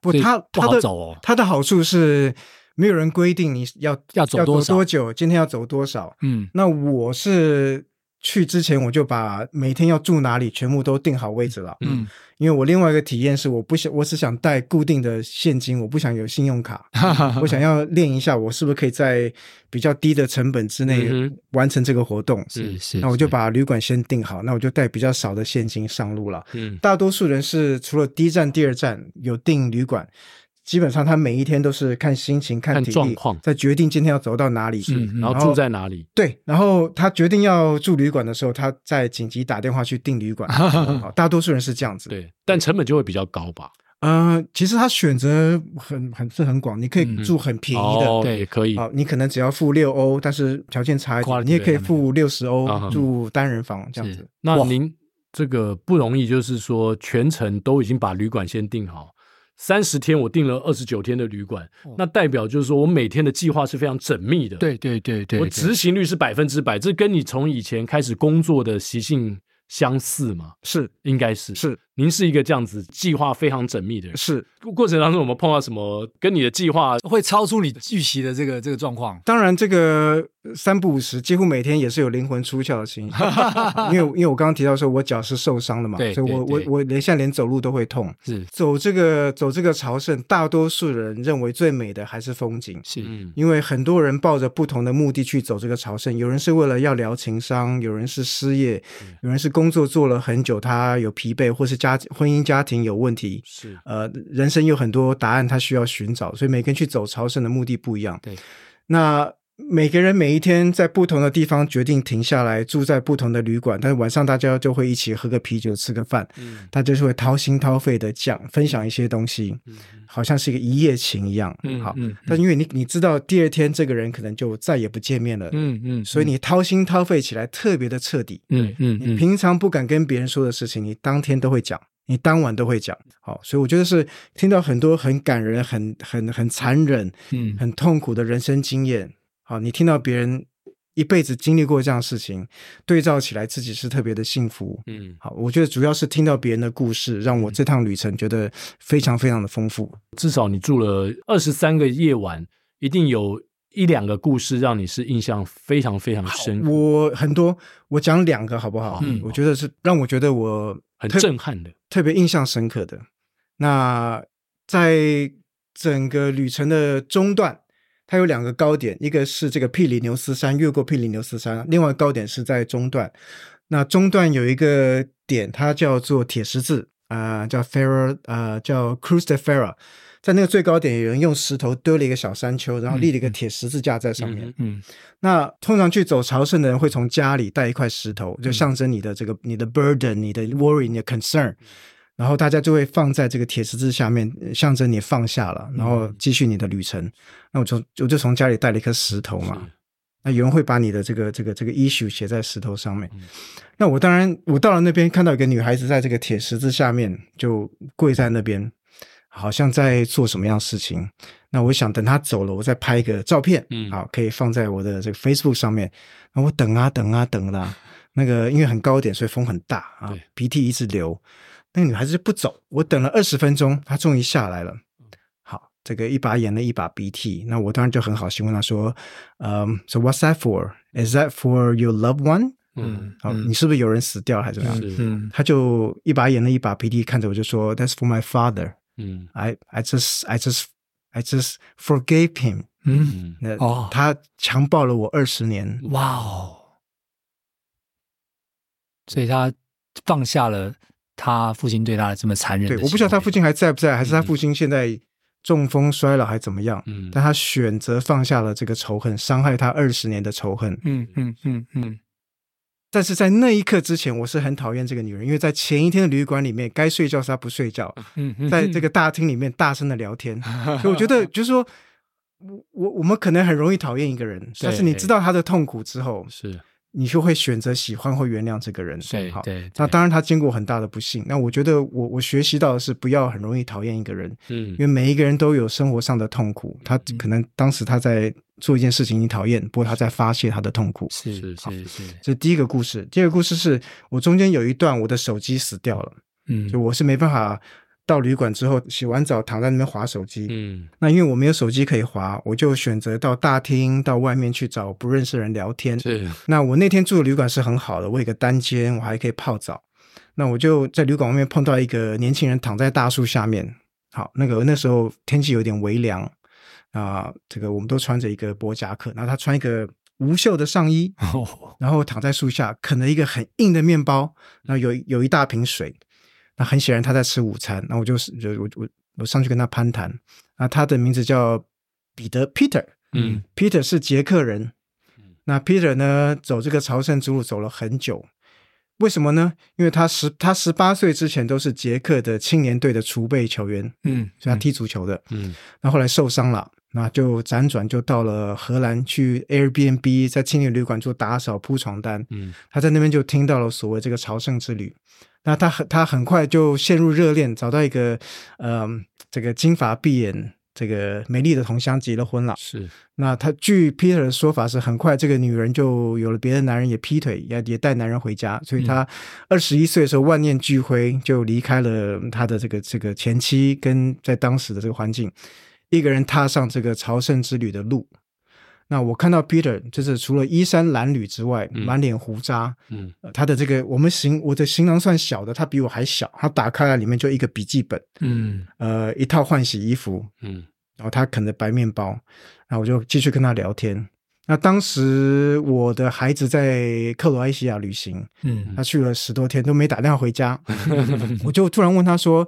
不，它不好走哦。它的好处是。没有人规定你要要走多久，今天要走多少。嗯，那我是去之前我就把每天要住哪里全部都定好位置了。嗯，因为我另外一个体验是，我不想，我只想带固定的现金，我不想有信用卡。(laughs) 我想要练一下，我是不是可以在比较低的成本之内完成这个活动？是、嗯、是。那我就把旅馆先定好，那我就带比较少的现金上路了。嗯，大多数人是除了第一站、第二站有订旅馆。基本上他每一天都是看心情、看体力、状况，在决定今天要走到哪里，嗯，然后住在哪里。对，然后他决定要住旅馆的时候，他再紧急打电话去订旅馆。(laughs) 大多数人是这样子，对，但成本就会比较高吧？嗯、呃，其实他选择很很是很广，你可以住很便宜的，嗯、对，可以。好，你可能只要付六欧，但是条件差一点，你也可以付六十欧住单人房这样子。那您这个不容易，就是说全程都已经把旅馆先订好。三十天，我订了二十九天的旅馆，哦，那代表就是说我每天的计划是非常缜密的。对对对对，我执行率是百分之百，这跟你从以前开始工作的习性相似吗？是，应该是。是，您是一个这样子计划非常缜密的人。是，过程当中我们碰到什么跟你的计划会超出你预期的这个这个状况？当然这个。三不五时，几乎每天也是有灵魂出窍的情形，(laughs) 因为因为我刚刚提到说，我脚是受伤的嘛，所以我我我连现在连走路都会痛。是走这个走这个朝圣，大多数人认为最美的还是风景，是，因为很多人抱着不同的目的去走这个朝圣，有人是为了要聊情商，有人是失业，有人是工作做了很久，他有疲惫，或是家婚姻家庭有问题，是呃，人生有很多答案，他需要寻找，所以每个人去走朝圣的目的不一样。对，那。每个人每一天在不同的地方决定停下来住在不同的旅馆，但是晚上大家就会一起喝个啤酒、吃个饭，嗯，大家就会掏心掏肺的讲分享一些东西，嗯，好像是一个一夜情一样，嗯，好，嗯，但因为你你知道第二天这个人可能就再也不见面了，嗯嗯，所以你掏心掏肺起来特别的彻底，嗯嗯，你平常不敢跟别人说的事情，你当天都会讲，你当晚都会讲，好，所以我觉得是听到很多很感人、很很很残忍、嗯，很痛苦的人生经验。好，你听到别人一辈子经历过这样的事情，对照起来自己是特别的幸福。嗯，好，我觉得主要是听到别人的故事，让我这趟旅程觉得非常非常的丰富。至少你住了二十三个夜晚，一定有一两个故事让你是印象非常非常深。我很多，我讲两个好不好？嗯，我觉得是让我觉得我很震撼的，特别印象深刻的。那在整个旅程的中段。它有两个高点，一个是这个毗里牛斯山，越过毗里牛斯山；另外高点是在中段。那中段有一个点，它叫做铁十字啊、呃，叫 Ferro 啊、呃，叫 Cruz de Ferro。在那个最高点，有人用石头堆了一个小山丘，然后立了一个铁十字架在上面。嗯，嗯，那通常去走朝圣的人会从家里带一块石头，就象征你的这个你的 burden、你的 worry、你的 concern。然后大家就会放在这个铁十字下面，象征你放下了，然后继续你的旅程。嗯、那我从我就从家里带了一颗石头嘛。那有人会把你的这个这个这个 issue 写在石头上面。嗯、那我当然我到了那边，看到一个女孩子在这个铁十字下面就跪在那边，好像在做什么样事情。那我想等她走了，我再拍一个照片，嗯，好，可以放在我的这个 Facebook 上面。那我等啊等啊等啦，那个因为很高点，所以风很大啊，鼻涕一直流。那个女孩子就不走，我等了二十分钟，她终于下来了。好，这个一把眼泪一把鼻涕，那我当然就很好心问她说：“嗯、um,，So what's that for? Is that for your loved one？” 嗯，好，你是不是有人死掉还是怎么样？嗯，她就一把眼泪一把鼻涕看着我就说：“That's for my father。”嗯，I I just I just I just forgave him。嗯，那哦，他强暴了我二十年。哇哦，所以他放下了。他父亲对他的这么残忍，对，我不知道他父亲还在不在，还是他父亲现在中风衰老还怎么样？嗯，但他选择放下了这个仇恨，伤害他二十年的仇恨。嗯嗯嗯嗯。但是在那一刻之前，我是很讨厌这个女人，因为在前一天的旅馆里面，该睡觉是她不睡觉，在这个大厅里面大声的聊天。(laughs) 所以我觉得，就是说，我我我们可能很容易讨厌一个人，但是你知道他的痛苦之后，是。你就会选择喜欢或原谅这个人，对，好，对，那当然他经过很大的不幸。那我觉得我我学习到的是不要很容易讨厌一个人，嗯，因为每一个人都有生活上的痛苦。他可能当时他在做一件事情你讨厌，不过他在发泄他的痛苦。是是是是，这是第一个故事。第二个故事是我中间有一段我的手机死掉了，嗯，就我是没办法到旅馆之后洗完澡躺在那边划手机。嗯，那因为我没有手机可以划，我就选择到大厅到外面去找不认识的人聊天。是，那我那天住的旅馆是很好的，我有个单间，我还可以泡澡。那我就在旅馆外面碰到一个年轻人躺在大树下面。好，那个那时候天气有点微凉啊，这个我们都穿着一个薄夹克，然后他穿一个无袖的上衣，然后躺在树下啃了一个很硬的面包，然后有有一大瓶水，那很显然他在吃午餐。那我就是我我我上去跟他攀谈，那，他的名字叫彼得 Peter，嗯，Peter 是捷克人，那 Peter 呢走这个朝圣之路走了很久。为什么呢？因为他十他十八岁之前都是捷克的青年队的储备球员，嗯，所以他踢足球的，嗯，那后来受伤了，那就辗转就到了荷兰去 Airbnb 在青年旅馆做打扫铺床单，嗯，他在那边就听到了所谓这个朝圣之旅，那他很他很快就陷入热恋，找到一个呃这个金发碧眼。这个美丽的同乡结了婚了，是。那他据 Peter 的说法是，很快这个女人就有了别的男人，也劈腿，也也带男人回家。所以他二十一岁的时候万念俱灰，就离开了他的这个这个前妻，跟在当时的这个环境，一个人踏上这个朝圣之旅的路。那我看到 Peter 就是除了衣衫褴褛之外，满脸胡渣，嗯，呃、他的这个我们行我的行囊算小的，他比我还小，他打开来里面就一个笔记本，嗯，呃，一套换洗衣服，嗯，然后他啃着白面包，然后我就继续跟他聊天。那当时我的孩子在克罗埃西亚旅行，嗯，他去了十多天都没打电话回家，(laughs) 我就突然问他说。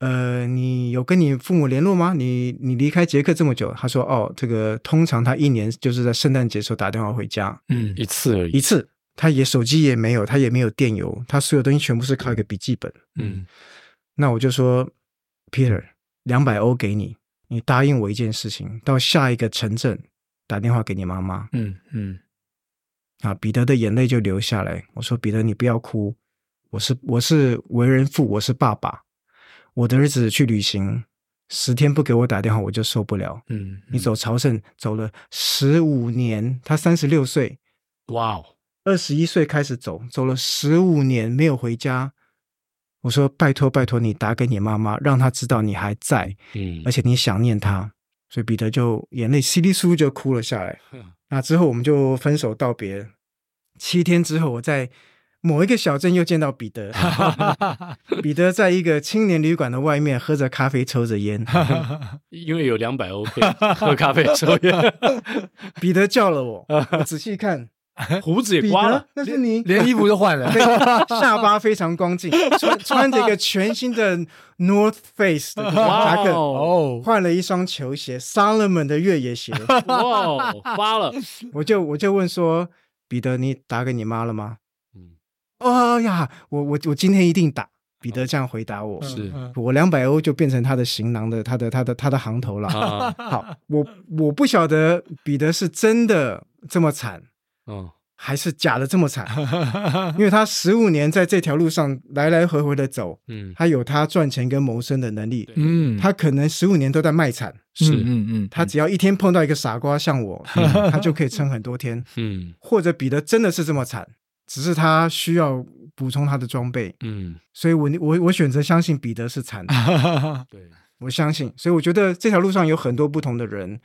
呃，你有跟你父母联络吗？你你离开捷克这么久，他说哦，这个通常他一年就是在圣诞节时候打电话回家，嗯，一次而已，一次，他也手机也没有，他也没有电邮，他所有东西全部是靠一个笔记本，嗯，那我就说，Peter，两百欧给你，你答应我一件事情，到下一个城镇打电话给你妈妈，嗯嗯，啊，彼得的眼泪就流下来，我说彼得，你不要哭，我是我是为人父，我是爸爸。我的儿子去旅行，十天不给我打电话，我就受不了。嗯，嗯，你走朝圣走了十五年，他三十六岁，哇哦，二十一岁开始走，走了十五年没有回家。我说拜托拜托，你打给你妈妈，让她知道你还在，嗯，而且你想念她。所以彼得就眼泪稀里疏就哭了下来。那之后我们就分手道别。七天之后，我在。某一个小镇又见到彼得，(laughs) 彼得在一个青年旅馆的外面喝着咖啡，抽着烟，因为有两百欧可以 (laughs) 喝咖啡抽烟。(laughs) 彼得叫了我，我仔细看，胡子也刮了，那是你，连衣服都换了，下巴非常光净，穿穿着一个全新的 North Face 的夹克，哦，换了一双球鞋，Salomon 的越野鞋，哇，发了，我就我就问说，彼得，你打给你妈了吗？哦呀，我我我今天一定打。彼得这样回答我，是。我两百欧就变成他的行囊的，他的他的他的行头了。好，我我不晓得彼得是真的这么惨，哦，还是假的这么惨，因为他十五年在这条路上来来回回的走，嗯，他有他赚钱跟谋生的能力，嗯，他可能十五年都在卖惨，是，嗯嗯，他只要一天碰到一个傻瓜像我，(laughs) 他就可以撑很多天，嗯，或者彼得真的是这么惨。只是他需要补充他的装备，嗯，所以我我我选择相信彼得是惨的，(laughs) 对，我相信，所以我觉得这条路上有很多不同的人，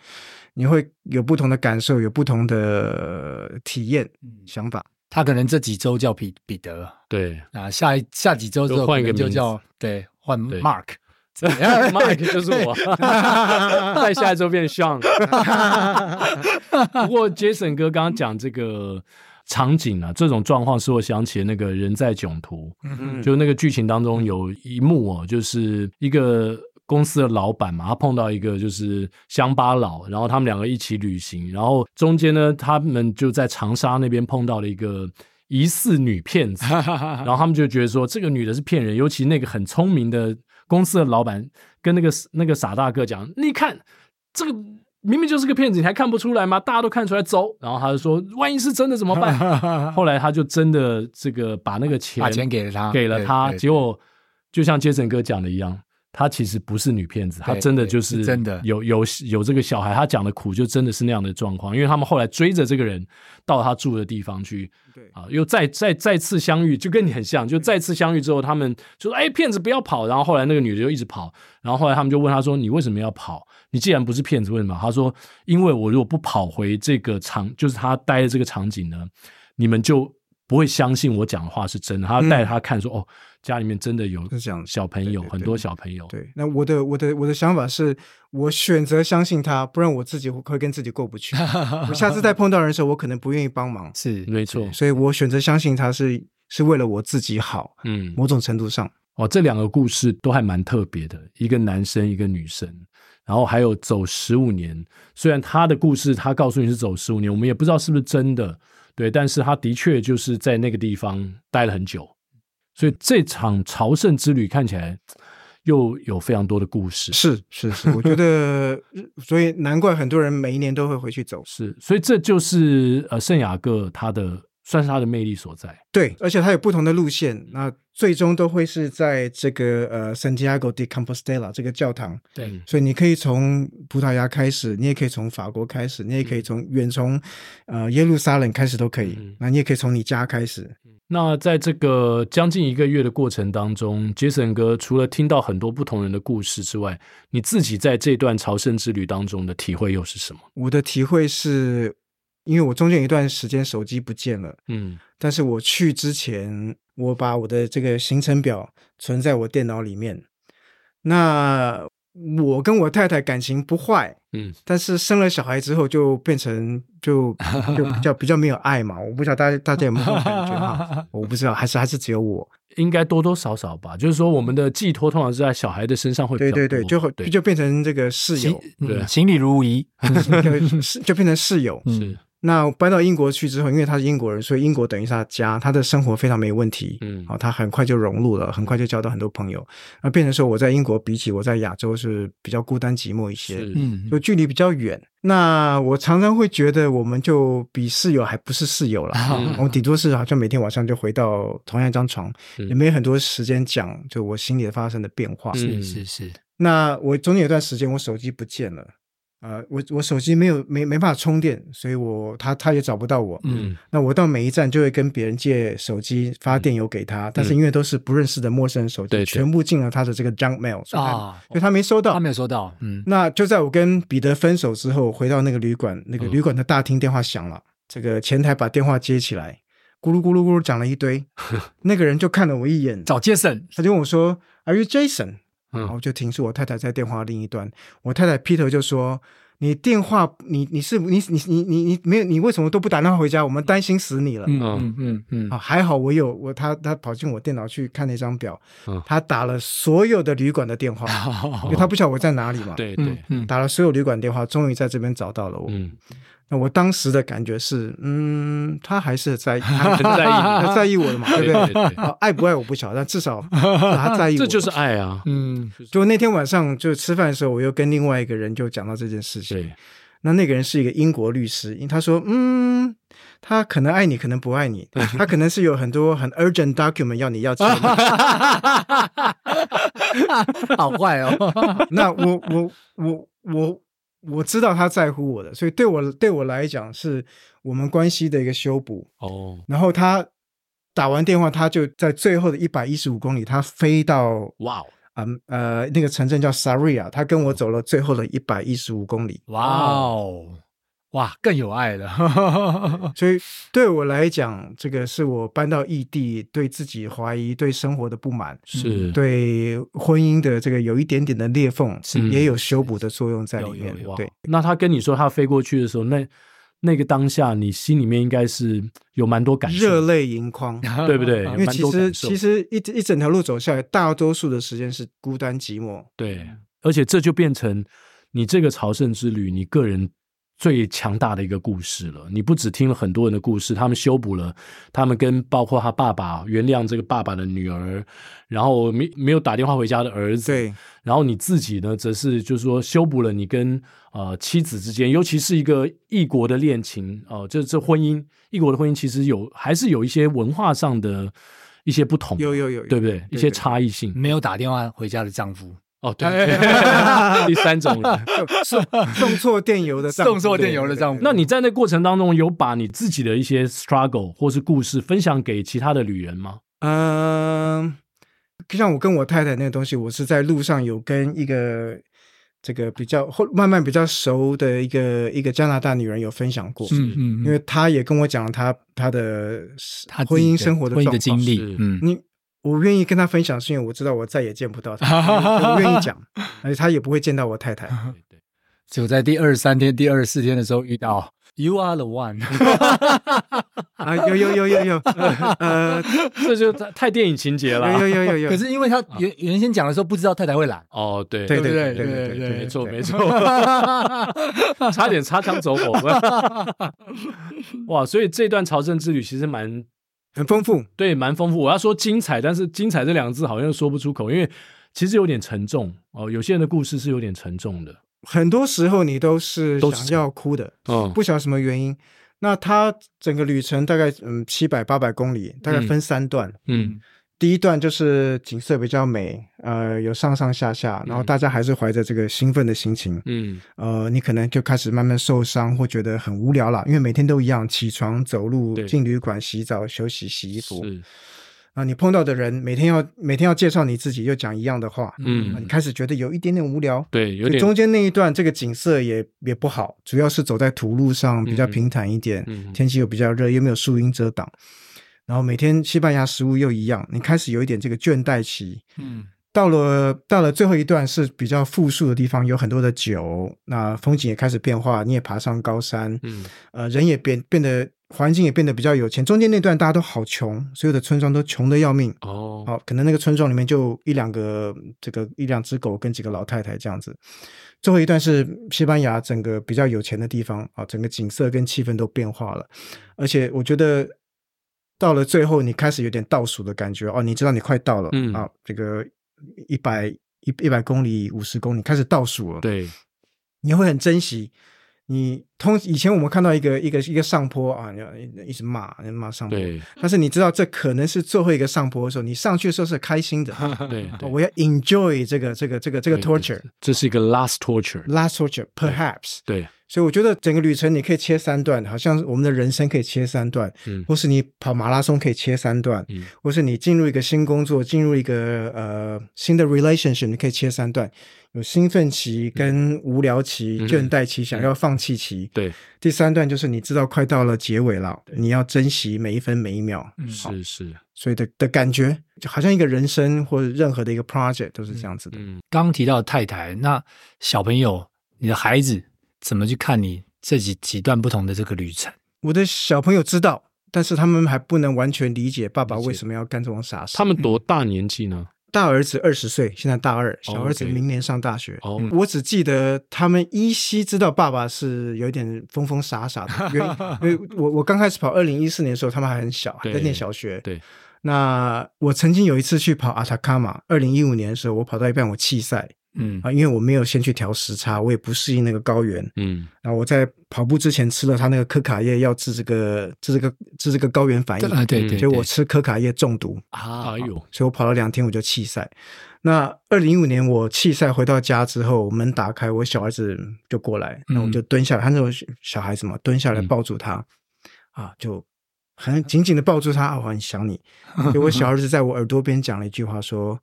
你会有不同的感受，有不同的体验、嗯、想法。他可能这几周叫彼彼得，对。啊，下一下几周之后换一个就叫。对换 Mark，Mark (laughs) 就是我，(laughs) 再下一周变 Sean。不过 Jason 哥刚刚讲这个。场景啊，这种状况使我想起了那个人在囧途，就那个剧情当中有一幕哦，就是一个公司的老板嘛，他碰到一个就是乡巴佬，然后他们两个一起旅行，然后中间呢，他们就在长沙那边碰到了一个疑似女骗子，(laughs) 然后他们就觉得说这个女的是骗人，尤其那个很聪明的公司的老板跟那个那个傻大个讲，你看这个。明明就是个骗子，你还看不出来吗？大家都看出来，走。然后他就说：“万一是真的怎么办？” (laughs) 后来他就真的这个把那个钱把钱给了他，给了他。结果就像杰森哥讲的一样，她其实不是女骗子，她真的就是真的有有有这个小孩，她讲的苦就真的是那样的状况。因为他们后来追着这个人到他住的地方去，对啊，又再再再次相遇，就跟你很像，就再次相遇之后，他们就说：“哎，骗子不要跑！”然后后来那个女的就一直跑，然后后来他们就问他说：“你为什么要跑？你既然不是骗子，为什么？”他说：“因为我如果不跑回这个场，就是他待的这个场景呢，你们就。”不会相信我讲的话是真的，他要带他看说、嗯、哦，家里面真的有小朋友，很多小朋友。对，那我的我的我的想法是，我选择相信他，不然我自己会跟自己过不去。(laughs) 我下次再碰到人的时候，我可能不愿意帮忙。是没错，所以我选择相信他是是为了我自己好。嗯，某种程度上，哦，这两个故事都还蛮特别的，一个男生，一个女生，然后还有走十五年。虽然他的故事他告诉你是走十五年，我们也不知道是不是真的。对，但是他的确就是在那个地方待了很久，所以这场朝圣之旅看起来又有非常多的故事。是是是，我觉得，(laughs) 所以难怪很多人每一年都会回去走。是，所以这就是呃圣雅各他的算是它的魅力所在。对，而且它有不同的路线，那最终都会是在这个呃 Santiago de Compostela 这个教堂。对，所以你可以从葡萄牙开始，你也可以从法国开始，你也可以从远从呃耶路撒冷开始都可以。嗯、那你也可以从你家开始。那在这个将近一个月的过程当中，Jason 哥除了听到很多不同人的故事之外，你自己在这段朝圣之旅当中的体会又是什么？我的体会是。因为我中间一段时间手机不见了，嗯，但是我去之前，我把我的这个行程表存在我电脑里面。那我跟我太太感情不坏，嗯，但是生了小孩之后就变成就就比较比较没有爱嘛。我不知道大家大家有没有感觉哈？(laughs) 我不知道，还是还是只有我？应该多多少少吧。就是说，我们的寄托通常是在小孩的身上会比较多，对对对，就会就变成这个室友，对，行礼如仪，(laughs) 就变成室友，是。那搬到英国去之后，因为他是英国人，所以英国等于是他家，他的生活非常没问题。嗯，好，他很快就融入了，很快就交到很多朋友。那变成说，我在英国比起我在亚洲是比较孤单寂寞一些，嗯，就距离比较远。那我常常会觉得，我们就比室友还不是室友了。嗯，我们顶多是好像每天晚上就回到同样一张床，也没有很多时间讲就我心里发生的变化。是是是。那我中间有段时间，我手机不见了。呃，我我手机没有没没办法充电，所以我他他也找不到我。嗯，那我到每一站就会跟别人借手机发电邮给他，嗯、但是因为都是不认识的陌生人手机，嗯、全部进了他的这个 junk mail 啊，因为他没收到，他没有收到。嗯，那就在我跟彼得分手之后，回到那个旅馆，那个旅馆的大厅电话响了，嗯、这个前台把电话接起来，咕噜咕噜咕噜讲了一堆，(laughs) 那个人就看了我一眼，找 Jason，他就问我说：“Are you Jason？” 然后就听说我太太在电话另一端，我太太 Peter 就说：“你电话，你你是你你你你你没有，你为什么都不打电话回家？我们担心死你了。”嗯嗯嗯嗯，啊，还好我有我他他跑进我电脑去看那张表，他打了所有的旅馆的电话，因为他不晓得我在哪里嘛。对对，打了所有旅馆电话，终于在这边找到了我。那我当时的感觉是，嗯，他还是在意，(laughs) 很在意，他在意我的嘛，(laughs) 对不对？爱不爱我不晓得，但至少他在意我。这就是爱啊。嗯，就那天晚上就吃饭的时候，我又跟另外一个人就讲到这件事情。那那个人是一个英国律师，因为他说，嗯，他可能爱你，可能不爱你，他可能是有很多很 urgent document 要你要签。(laughs) 好坏哦。那我我我我。我知道他在乎我的，所以对我对我来讲是我们关系的一个修补哦。然后他打完电话，他就在最后的一百一十五公里，他飞到哇哦，嗯呃那个城镇叫 Sarria，他跟我走了最后的一百一十五公里。哇哦。哇，更有爱了。(laughs) 所以对我来讲，这个是我搬到异地，对自己怀疑，对生活的不满，是对婚姻的这个有一点点的裂缝，是也有修补的作用在里面。对，那他跟你说他飞过去的时候，那那个当下，你心里面应该是有蛮多感受，热泪盈眶，(laughs) 对不对？(laughs) 因为其实其实一一整条路走下来，大多数的时间是孤单寂寞。对，而且这就变成你这个朝圣之旅，你个人。最强大的一个故事了。你不只听了很多人的故事，他们修补了，他们跟包括他爸爸原谅这个爸爸的女儿，然后没没有打电话回家的儿子，对，然后你自己呢，则是就是说修补了你跟呃妻子之间，尤其是一个异国的恋情哦、呃，这这婚姻，异国的婚姻其实有还是有一些文化上的一些不同，有有有，有，对不对，一些差异性，没有打电话回家的丈夫。哦，对，第三种人送送错电邮的送错电邮的丈夫。那你在那过程当中有把你自己的一些 struggle 或是故事分享给其他的旅人吗？嗯、呃，就像我跟我太太那个东西，我是在路上有跟一个。这个比较后慢慢比较熟的一个一个加拿大女人有分享过，嗯嗯，因为她也跟我讲了她她的婚姻生活的婚姻的经历，嗯，你我愿意跟他分享，是因为我知道我再也见不到他，我愿意讲，(laughs) 而且他也不会见到我太太，对，就在第二十三天、第二十四天的时候遇到。(laughs) You are the one (laughs) 啊，有有有有有，呃，这就太太电影情节了。有有有有，可是因为他原原先讲的时候不知道太太会来。哦，对对对对对对对，没错没错，差点擦枪走火。哇，所以这段朝圣之旅其实蛮很丰富，对，蛮丰富。我要说精彩，但是精彩这两个字好像说不出口，因为其实有点沉重哦。有些人的故事是有点沉重的。很多时候你都是想要哭的，嗯，不晓得什么原因。那他整个旅程大概嗯七百八百公里，大概分三段，嗯，第一段就是景色比较美，呃，有上上下下，然后大家还是怀着这个兴奋的心情，嗯，呃，你可能就开始慢慢受伤或觉得很无聊了，因为每天都一样，起床走路进旅馆洗澡休息洗衣服。啊，你碰到的人每天要每天要介绍你自己，又讲一样的话，嗯，你开始觉得有一点点无聊，对，有点。中间那一段这个景色也也不好，主要是走在土路上，比较平坦一点，嗯，天气又比较热，又没有树荫遮挡，然后每天西班牙食物又一样，你开始有一点这个倦怠期，嗯，到了到了最后一段是比较富庶的地方，有很多的酒，那风景也开始变化，你也爬上高山，嗯，呃，人也变变得。环境也变得比较有钱，中间那段大家都好穷，所有的村庄都穷的要命。哦，好，可能那个村庄里面就一两个，这个一两只狗跟几个老太太这样子。最后一段是西班牙整个比较有钱的地方啊，整个景色跟气氛都变化了。而且我觉得到了最后，你开始有点倒数的感觉哦，你知道你快到了，嗯啊，这个一百一一百公里、五十公里开始倒数了，对，你会很珍惜。你通以前我们看到一个一个一个上坡啊，你要一直骂，骂上坡。对。但是你知道这可能是最后一个上坡的时候，你上去的时候是开心的。(laughs) 对。对我要 enjoy 这个这个这个这个 torture。这是一个 last torture。last torture perhaps。对。所以我觉得整个旅程你可以切三段，好像我们的人生可以切三段。嗯。或是你跑马拉松可以切三段。嗯。或是你进入一个新工作，进入一个呃新的 relationship，你可以切三段。有兴奋期、跟无聊期、嗯、倦怠期、嗯、想要放弃期。对，第三段就是你知道快到了结尾了，你要珍惜每一分每一秒。嗯，是是，所以的的感觉就好像一个人生或者任何的一个 project 都是这样子的。嗯，刚刚提到太太，那小朋友，你的孩子怎么去看你这几几段不同的这个旅程？我的小朋友知道，但是他们还不能完全理解爸爸为什么要干这种傻事。他们多大年纪呢？大儿子二十岁，现在大二，小儿子明年上大学。哦，我只记得他们依稀知道爸爸是有点疯疯傻傻的，(laughs) 因为因为我我刚开始跑二零一四年的时候，他们还很小，还在念小学。对，那我曾经有一次去跑阿塔卡马，二零一五年的时候，我跑到一半我弃赛。嗯啊，因为我没有先去调时差，我也不适应那个高原。嗯，然后我在跑步之前吃了他那个可卡叶，要治这个治这个治这个高原反应。啊，对对，所以我吃可卡叶中毒啊，哎呦，所以我跑了两天我就弃赛。那二零一五年我弃赛回到家之后，门打开，我小儿子就过来，那我就蹲下来，他那种小孩子嘛，蹲下来抱住他，啊，就很紧紧的抱住他，我很想你。所以我小儿子在我耳朵边讲了一句话，说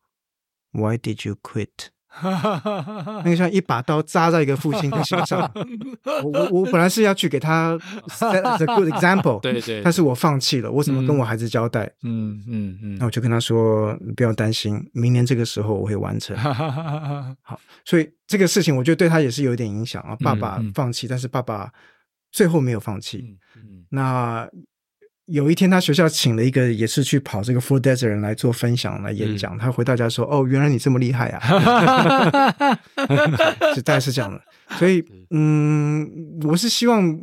：“Why did you quit？” (laughs) 那个像一把刀扎在一个父亲的心上。(laughs) 我我我本来是要去给他 set a good example，(laughs) 对对，但是我放弃了。我怎么跟我孩子交代？嗯嗯嗯。那我就跟他说：“你不要担心，明年这个时候我会完成。”好，所以这个事情我觉得对他也是有一点影响啊。爸爸放弃，但是爸爸最后没有放弃。那。有一天，他学校请了一个也是去跑这个 Full Desert 人来做分享来演讲。嗯、他回到家说：“哦，原来你这么厉害啊！” (laughs) (laughs) 是大概是这样的。所以，嗯，我是希望。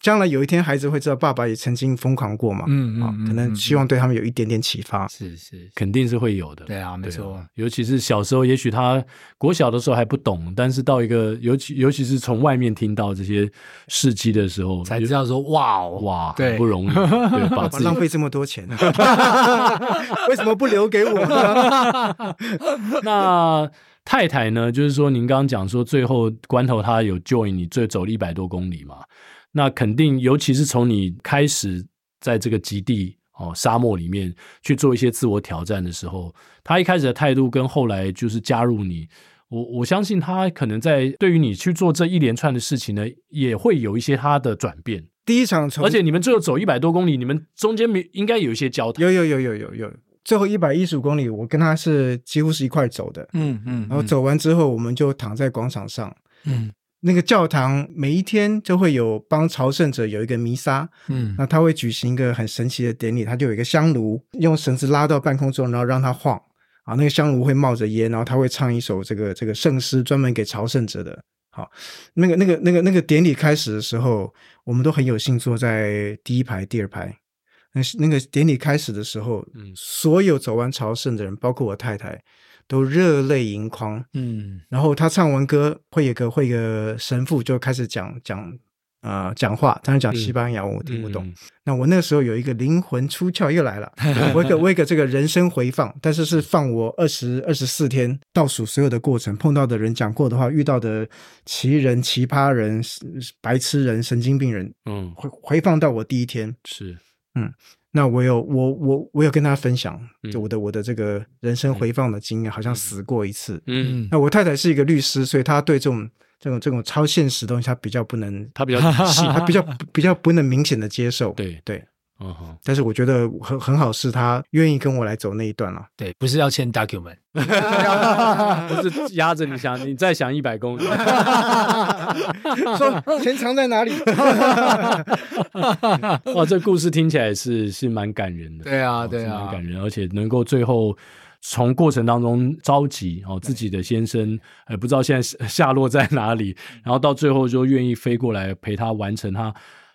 将来有一天，孩子会知道爸爸也曾经疯狂过嘛？嗯嗯，可能希望对他们有一点点启发。是是，肯定是会有的。对啊，没错。尤其是小时候，也许他国小的时候还不懂，但是到一个尤其尤其是从外面听到这些事迹的时候，才知道说哇哇，很不容易，对，(laughs) 把自己浪费这么多钱，(laughs) 为什么不留给我呢？(laughs) 那。太太呢，就是说您刚刚讲说最后关头他有 join 你，最走了一百多公里嘛，那肯定尤其是从你开始在这个极地哦沙漠里面去做一些自我挑战的时候，他一开始的态度跟后来就是加入你。我我相信他可能在对于你去做这一连串的事情呢，也会有一些他的转变。第一场，而且你们最后走一百多公里，你们中间没应该有一些交谈。有有有有有有，最后一百一十五公里，我跟他是几乎是一块走的。嗯嗯。然后走完之后，我们就躺在广场上。嗯。那个教堂每一天就会有帮朝圣者有一个弥撒。嗯。那他会举行一个很神奇的典礼，他就有一个香炉，用绳子拉到半空中，然后让它晃。啊，那个香炉会冒着烟，然后他会唱一首这个这个圣诗，专门给朝圣者的。好，那个那个那个那个典礼开始的时候，我们都很有幸坐在第一排、第二排。那那个典礼开始的时候，嗯，所有走完朝圣的人，包括我太太，都热泪盈眶。嗯，然后他唱完歌，会有个会有个神父就开始讲讲。啊、呃，讲话，当然讲西班牙文，我听不懂。嗯、那我那个时候有一个灵魂出窍又来了，我一个我一个这个人生回放，但是是放我二十二十四天倒数所有的过程，碰到的人讲过的话，遇到的奇人、奇葩人、白痴人、神经病人，嗯，回回放到我第一天是，嗯，那我有我我我有跟他分享，就我的、嗯、我的这个人生回放的经验，好像死过一次，嗯，那我太太是一个律师，所以她对这种。这种这种超现实的东西，她比较不能，她比较细，(laughs) 他比较 (laughs) 比较不能明显的接受。对。对，嗯哼。但是我觉得很很好，是他愿意跟我来走那一段了。对，不是要签 document，(laughs) (laughs) 不是压着你想，你再想一百公里，(laughs) 说钱藏在哪里？哇，这故事听起来是是蛮感人的。对啊，对啊，蛮感人，而且能够最后。从过程当中着急哦，自己的先生呃不知道现在下落在哪里，然后到最后就愿意飞过来陪他完成他，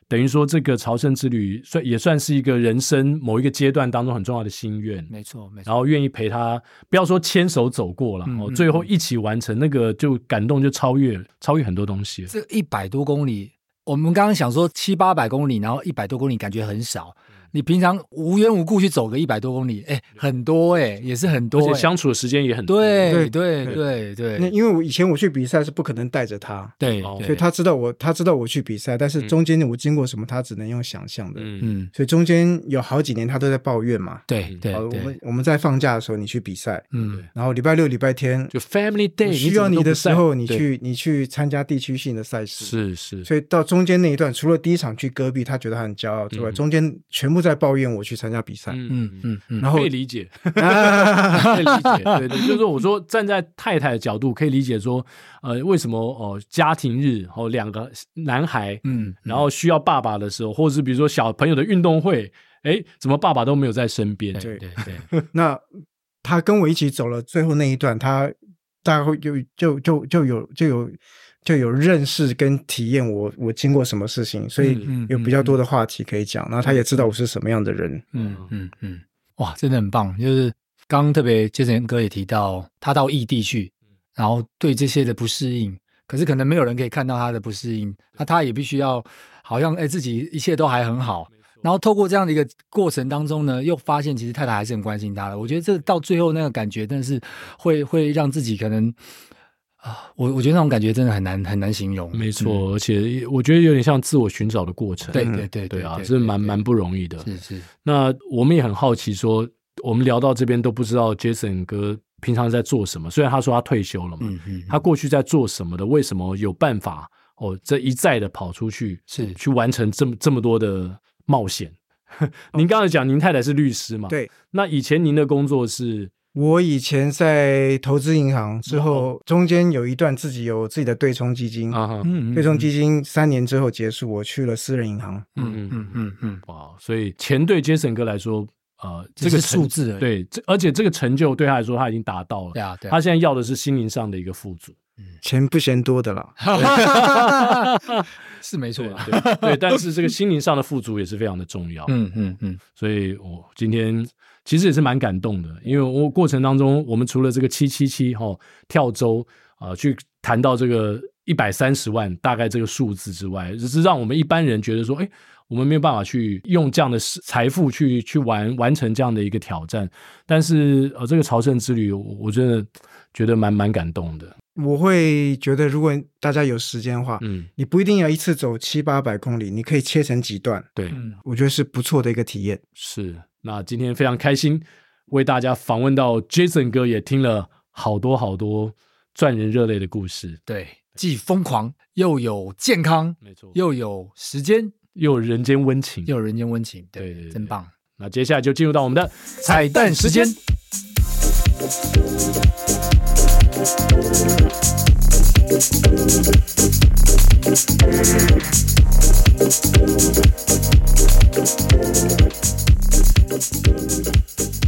等于说这个朝圣之旅算也算是一个人生某一个阶段当中很重要的心愿，没错没错。然后愿意陪他，不要说牵手走过了哦，最后一起完成那个就感动就超越超越很多东西。这一百多公里，我们刚刚想说七八百公里，然后一百多公里感觉很少。你平常无缘无故去走个一百多公里，哎，很多哎，也是很多，而且相处的时间也很多。对对对对。那因为我以前我去比赛是不可能带着他，对，所以他知道我，他知道我去比赛，但是中间我经过什么，他只能用想象的。嗯，所以中间有好几年他都在抱怨嘛。对对。我们我们在放假的时候你去比赛，嗯，然后礼拜六礼拜天就 Family Day 需要你的时候，你去你去参加地区性的赛事。是是。所以到中间那一段，除了第一场去戈壁，他觉得他很骄傲之外，中间全部在抱怨我去。参加比赛，嗯嗯嗯，然后可以理解，(laughs) 可以理解，(laughs) 对对，就是说，我说站在太太的角度，可以理解说，呃，为什么哦，家庭日哦，两个男孩，嗯，然后需要爸爸的时候，或者是比如说小朋友的运动会，哎，怎么爸爸都没有在身边？对对对，(laughs) 那他跟我一起走了最后那一段，他大概会就就就就有就有。就有认识跟体验我我经过什么事情，所以有比较多的话题可以讲。然后他也知道我是什么样的人。嗯嗯嗯，哇，真的很棒。就是刚刚特别杰森哥也提到，他到异地去，然后对这些的不适应，可是可能没有人可以看到他的不适应，那他也必须要好像哎自己一切都还很好。然后透过这样的一个过程当中呢，又发现其实太太还是很关心他的。我觉得这到最后那个感觉，真的是会会让自己可能。啊，我我觉得那种感觉真的很难很难形容。没错，嗯、而且我觉得有点像自我寻找的过程。对对对对啊，是蛮蛮不容易的。是是。那我们也很好奇说，说我们聊到这边都不知道 Jason 哥平常在做什么。虽然他说他退休了嘛，他过去在做什么的？为什么有办法哦这一再的跑出去，是去完成这么这么多的冒险？(laughs) 您刚才讲，您太太是律师嘛？对。那以前您的工作是？我以前在投资银行之后，中间有一段自己有自己的对冲基金，对冲基金三年之后结束，我去了私人银行。嗯嗯嗯嗯嗯，哇！所以钱对杰森哥来说，呃，这个数字对，这而且这个成就对他来说他已经达到了。对啊，对。他现在要的是心灵上的一个富足，钱不嫌多的了，(laughs) 是没错的。对，但是这个心灵上的富足也是非常的重要。嗯嗯嗯，所以我今天。其实也是蛮感动的，因为我过程当中，我们除了这个七七七哈跳周啊、呃，去谈到这个一百三十万大概这个数字之外，只是让我们一般人觉得说，哎，我们没有办法去用这样的财富去去完完成这样的一个挑战。但是呃，这个朝圣之旅，我真的觉得蛮蛮感动的。我会觉得，如果大家有时间的话，嗯，你不一定要一次走七八百公里，你可以切成几段，对，我觉得是不错的一个体验。是，那今天非常开心为大家访问到 Jason 哥，也听了好多好多赚人热泪的故事。对，既疯狂又有健康，没错，又有时间，又有人间温情，又有人间温情，对，对，对，对，真棒。那接下来就进入到我们的彩蛋时间。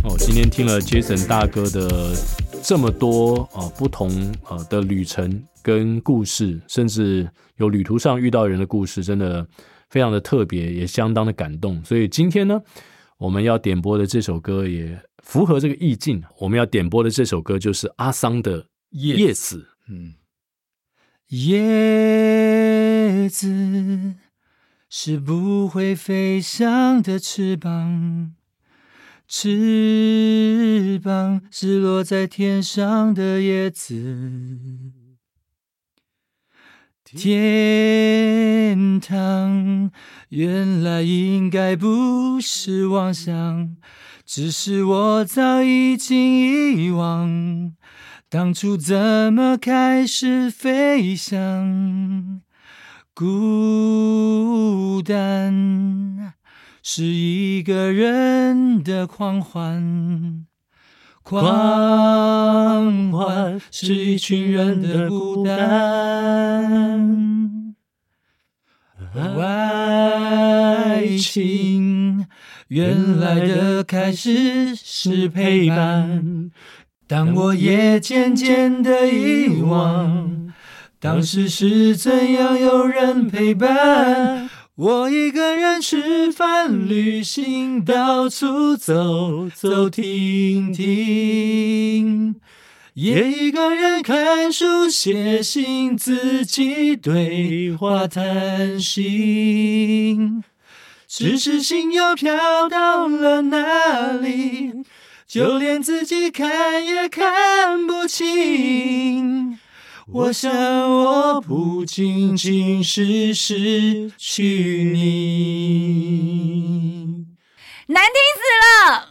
哦，今天听了 Jason 大哥的这么多啊、不同啊的旅程跟故事，甚至有旅途上遇到人的故事，真的非常的特别，也相当的感动。所以今天呢，我们要点播的这首歌也符合这个意境。我们要点播的这首歌就是阿桑的《叶子》。嗯。叶子是不会飞翔的翅膀，翅膀是落在天上的叶子。天堂原来应该不是妄想，只是我早已经遗忘。当初怎么开始飞翔？孤单是一个人的狂欢，狂欢是一群人的孤单。爱情原来的开始是陪伴。但我也渐渐的遗忘，当时是怎样有人陪伴。我一个人吃饭、旅行，到处走走停停，也一个人看书、写信，自己对话谈心。只是心又飘到了哪里？就连自己看也看不清，我想我不仅仅是失去你。难听死了！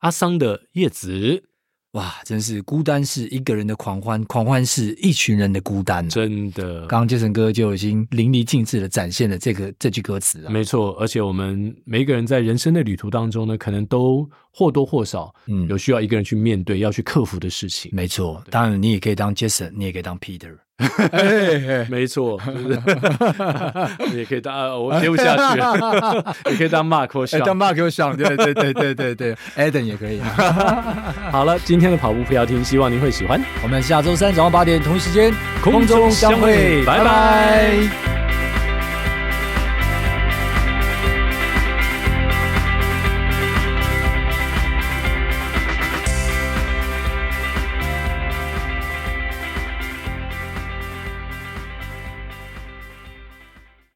阿桑的叶子。哇，真是孤单是一个人的狂欢，狂欢是一群人的孤单。真的，刚刚杰森哥就已经淋漓尽致的展现了这个这句歌词了。没错，而且我们每一个人在人生的旅途当中呢，可能都或多或少，嗯，有需要一个人去面对、要去克服的事情。没错，当然你也可以当杰森，你也可以当 Peter。哎，没错，你 (laughs) 也可以当，我接不下去 (laughs) 也。可以当 Mark 或当 Mark 或 Sean，对对对对对对，Adam 也可以。(laughs) 好了，今天的跑步不要听，希望您会喜欢。我们下周三早上八点同一时间空中相会，拜拜。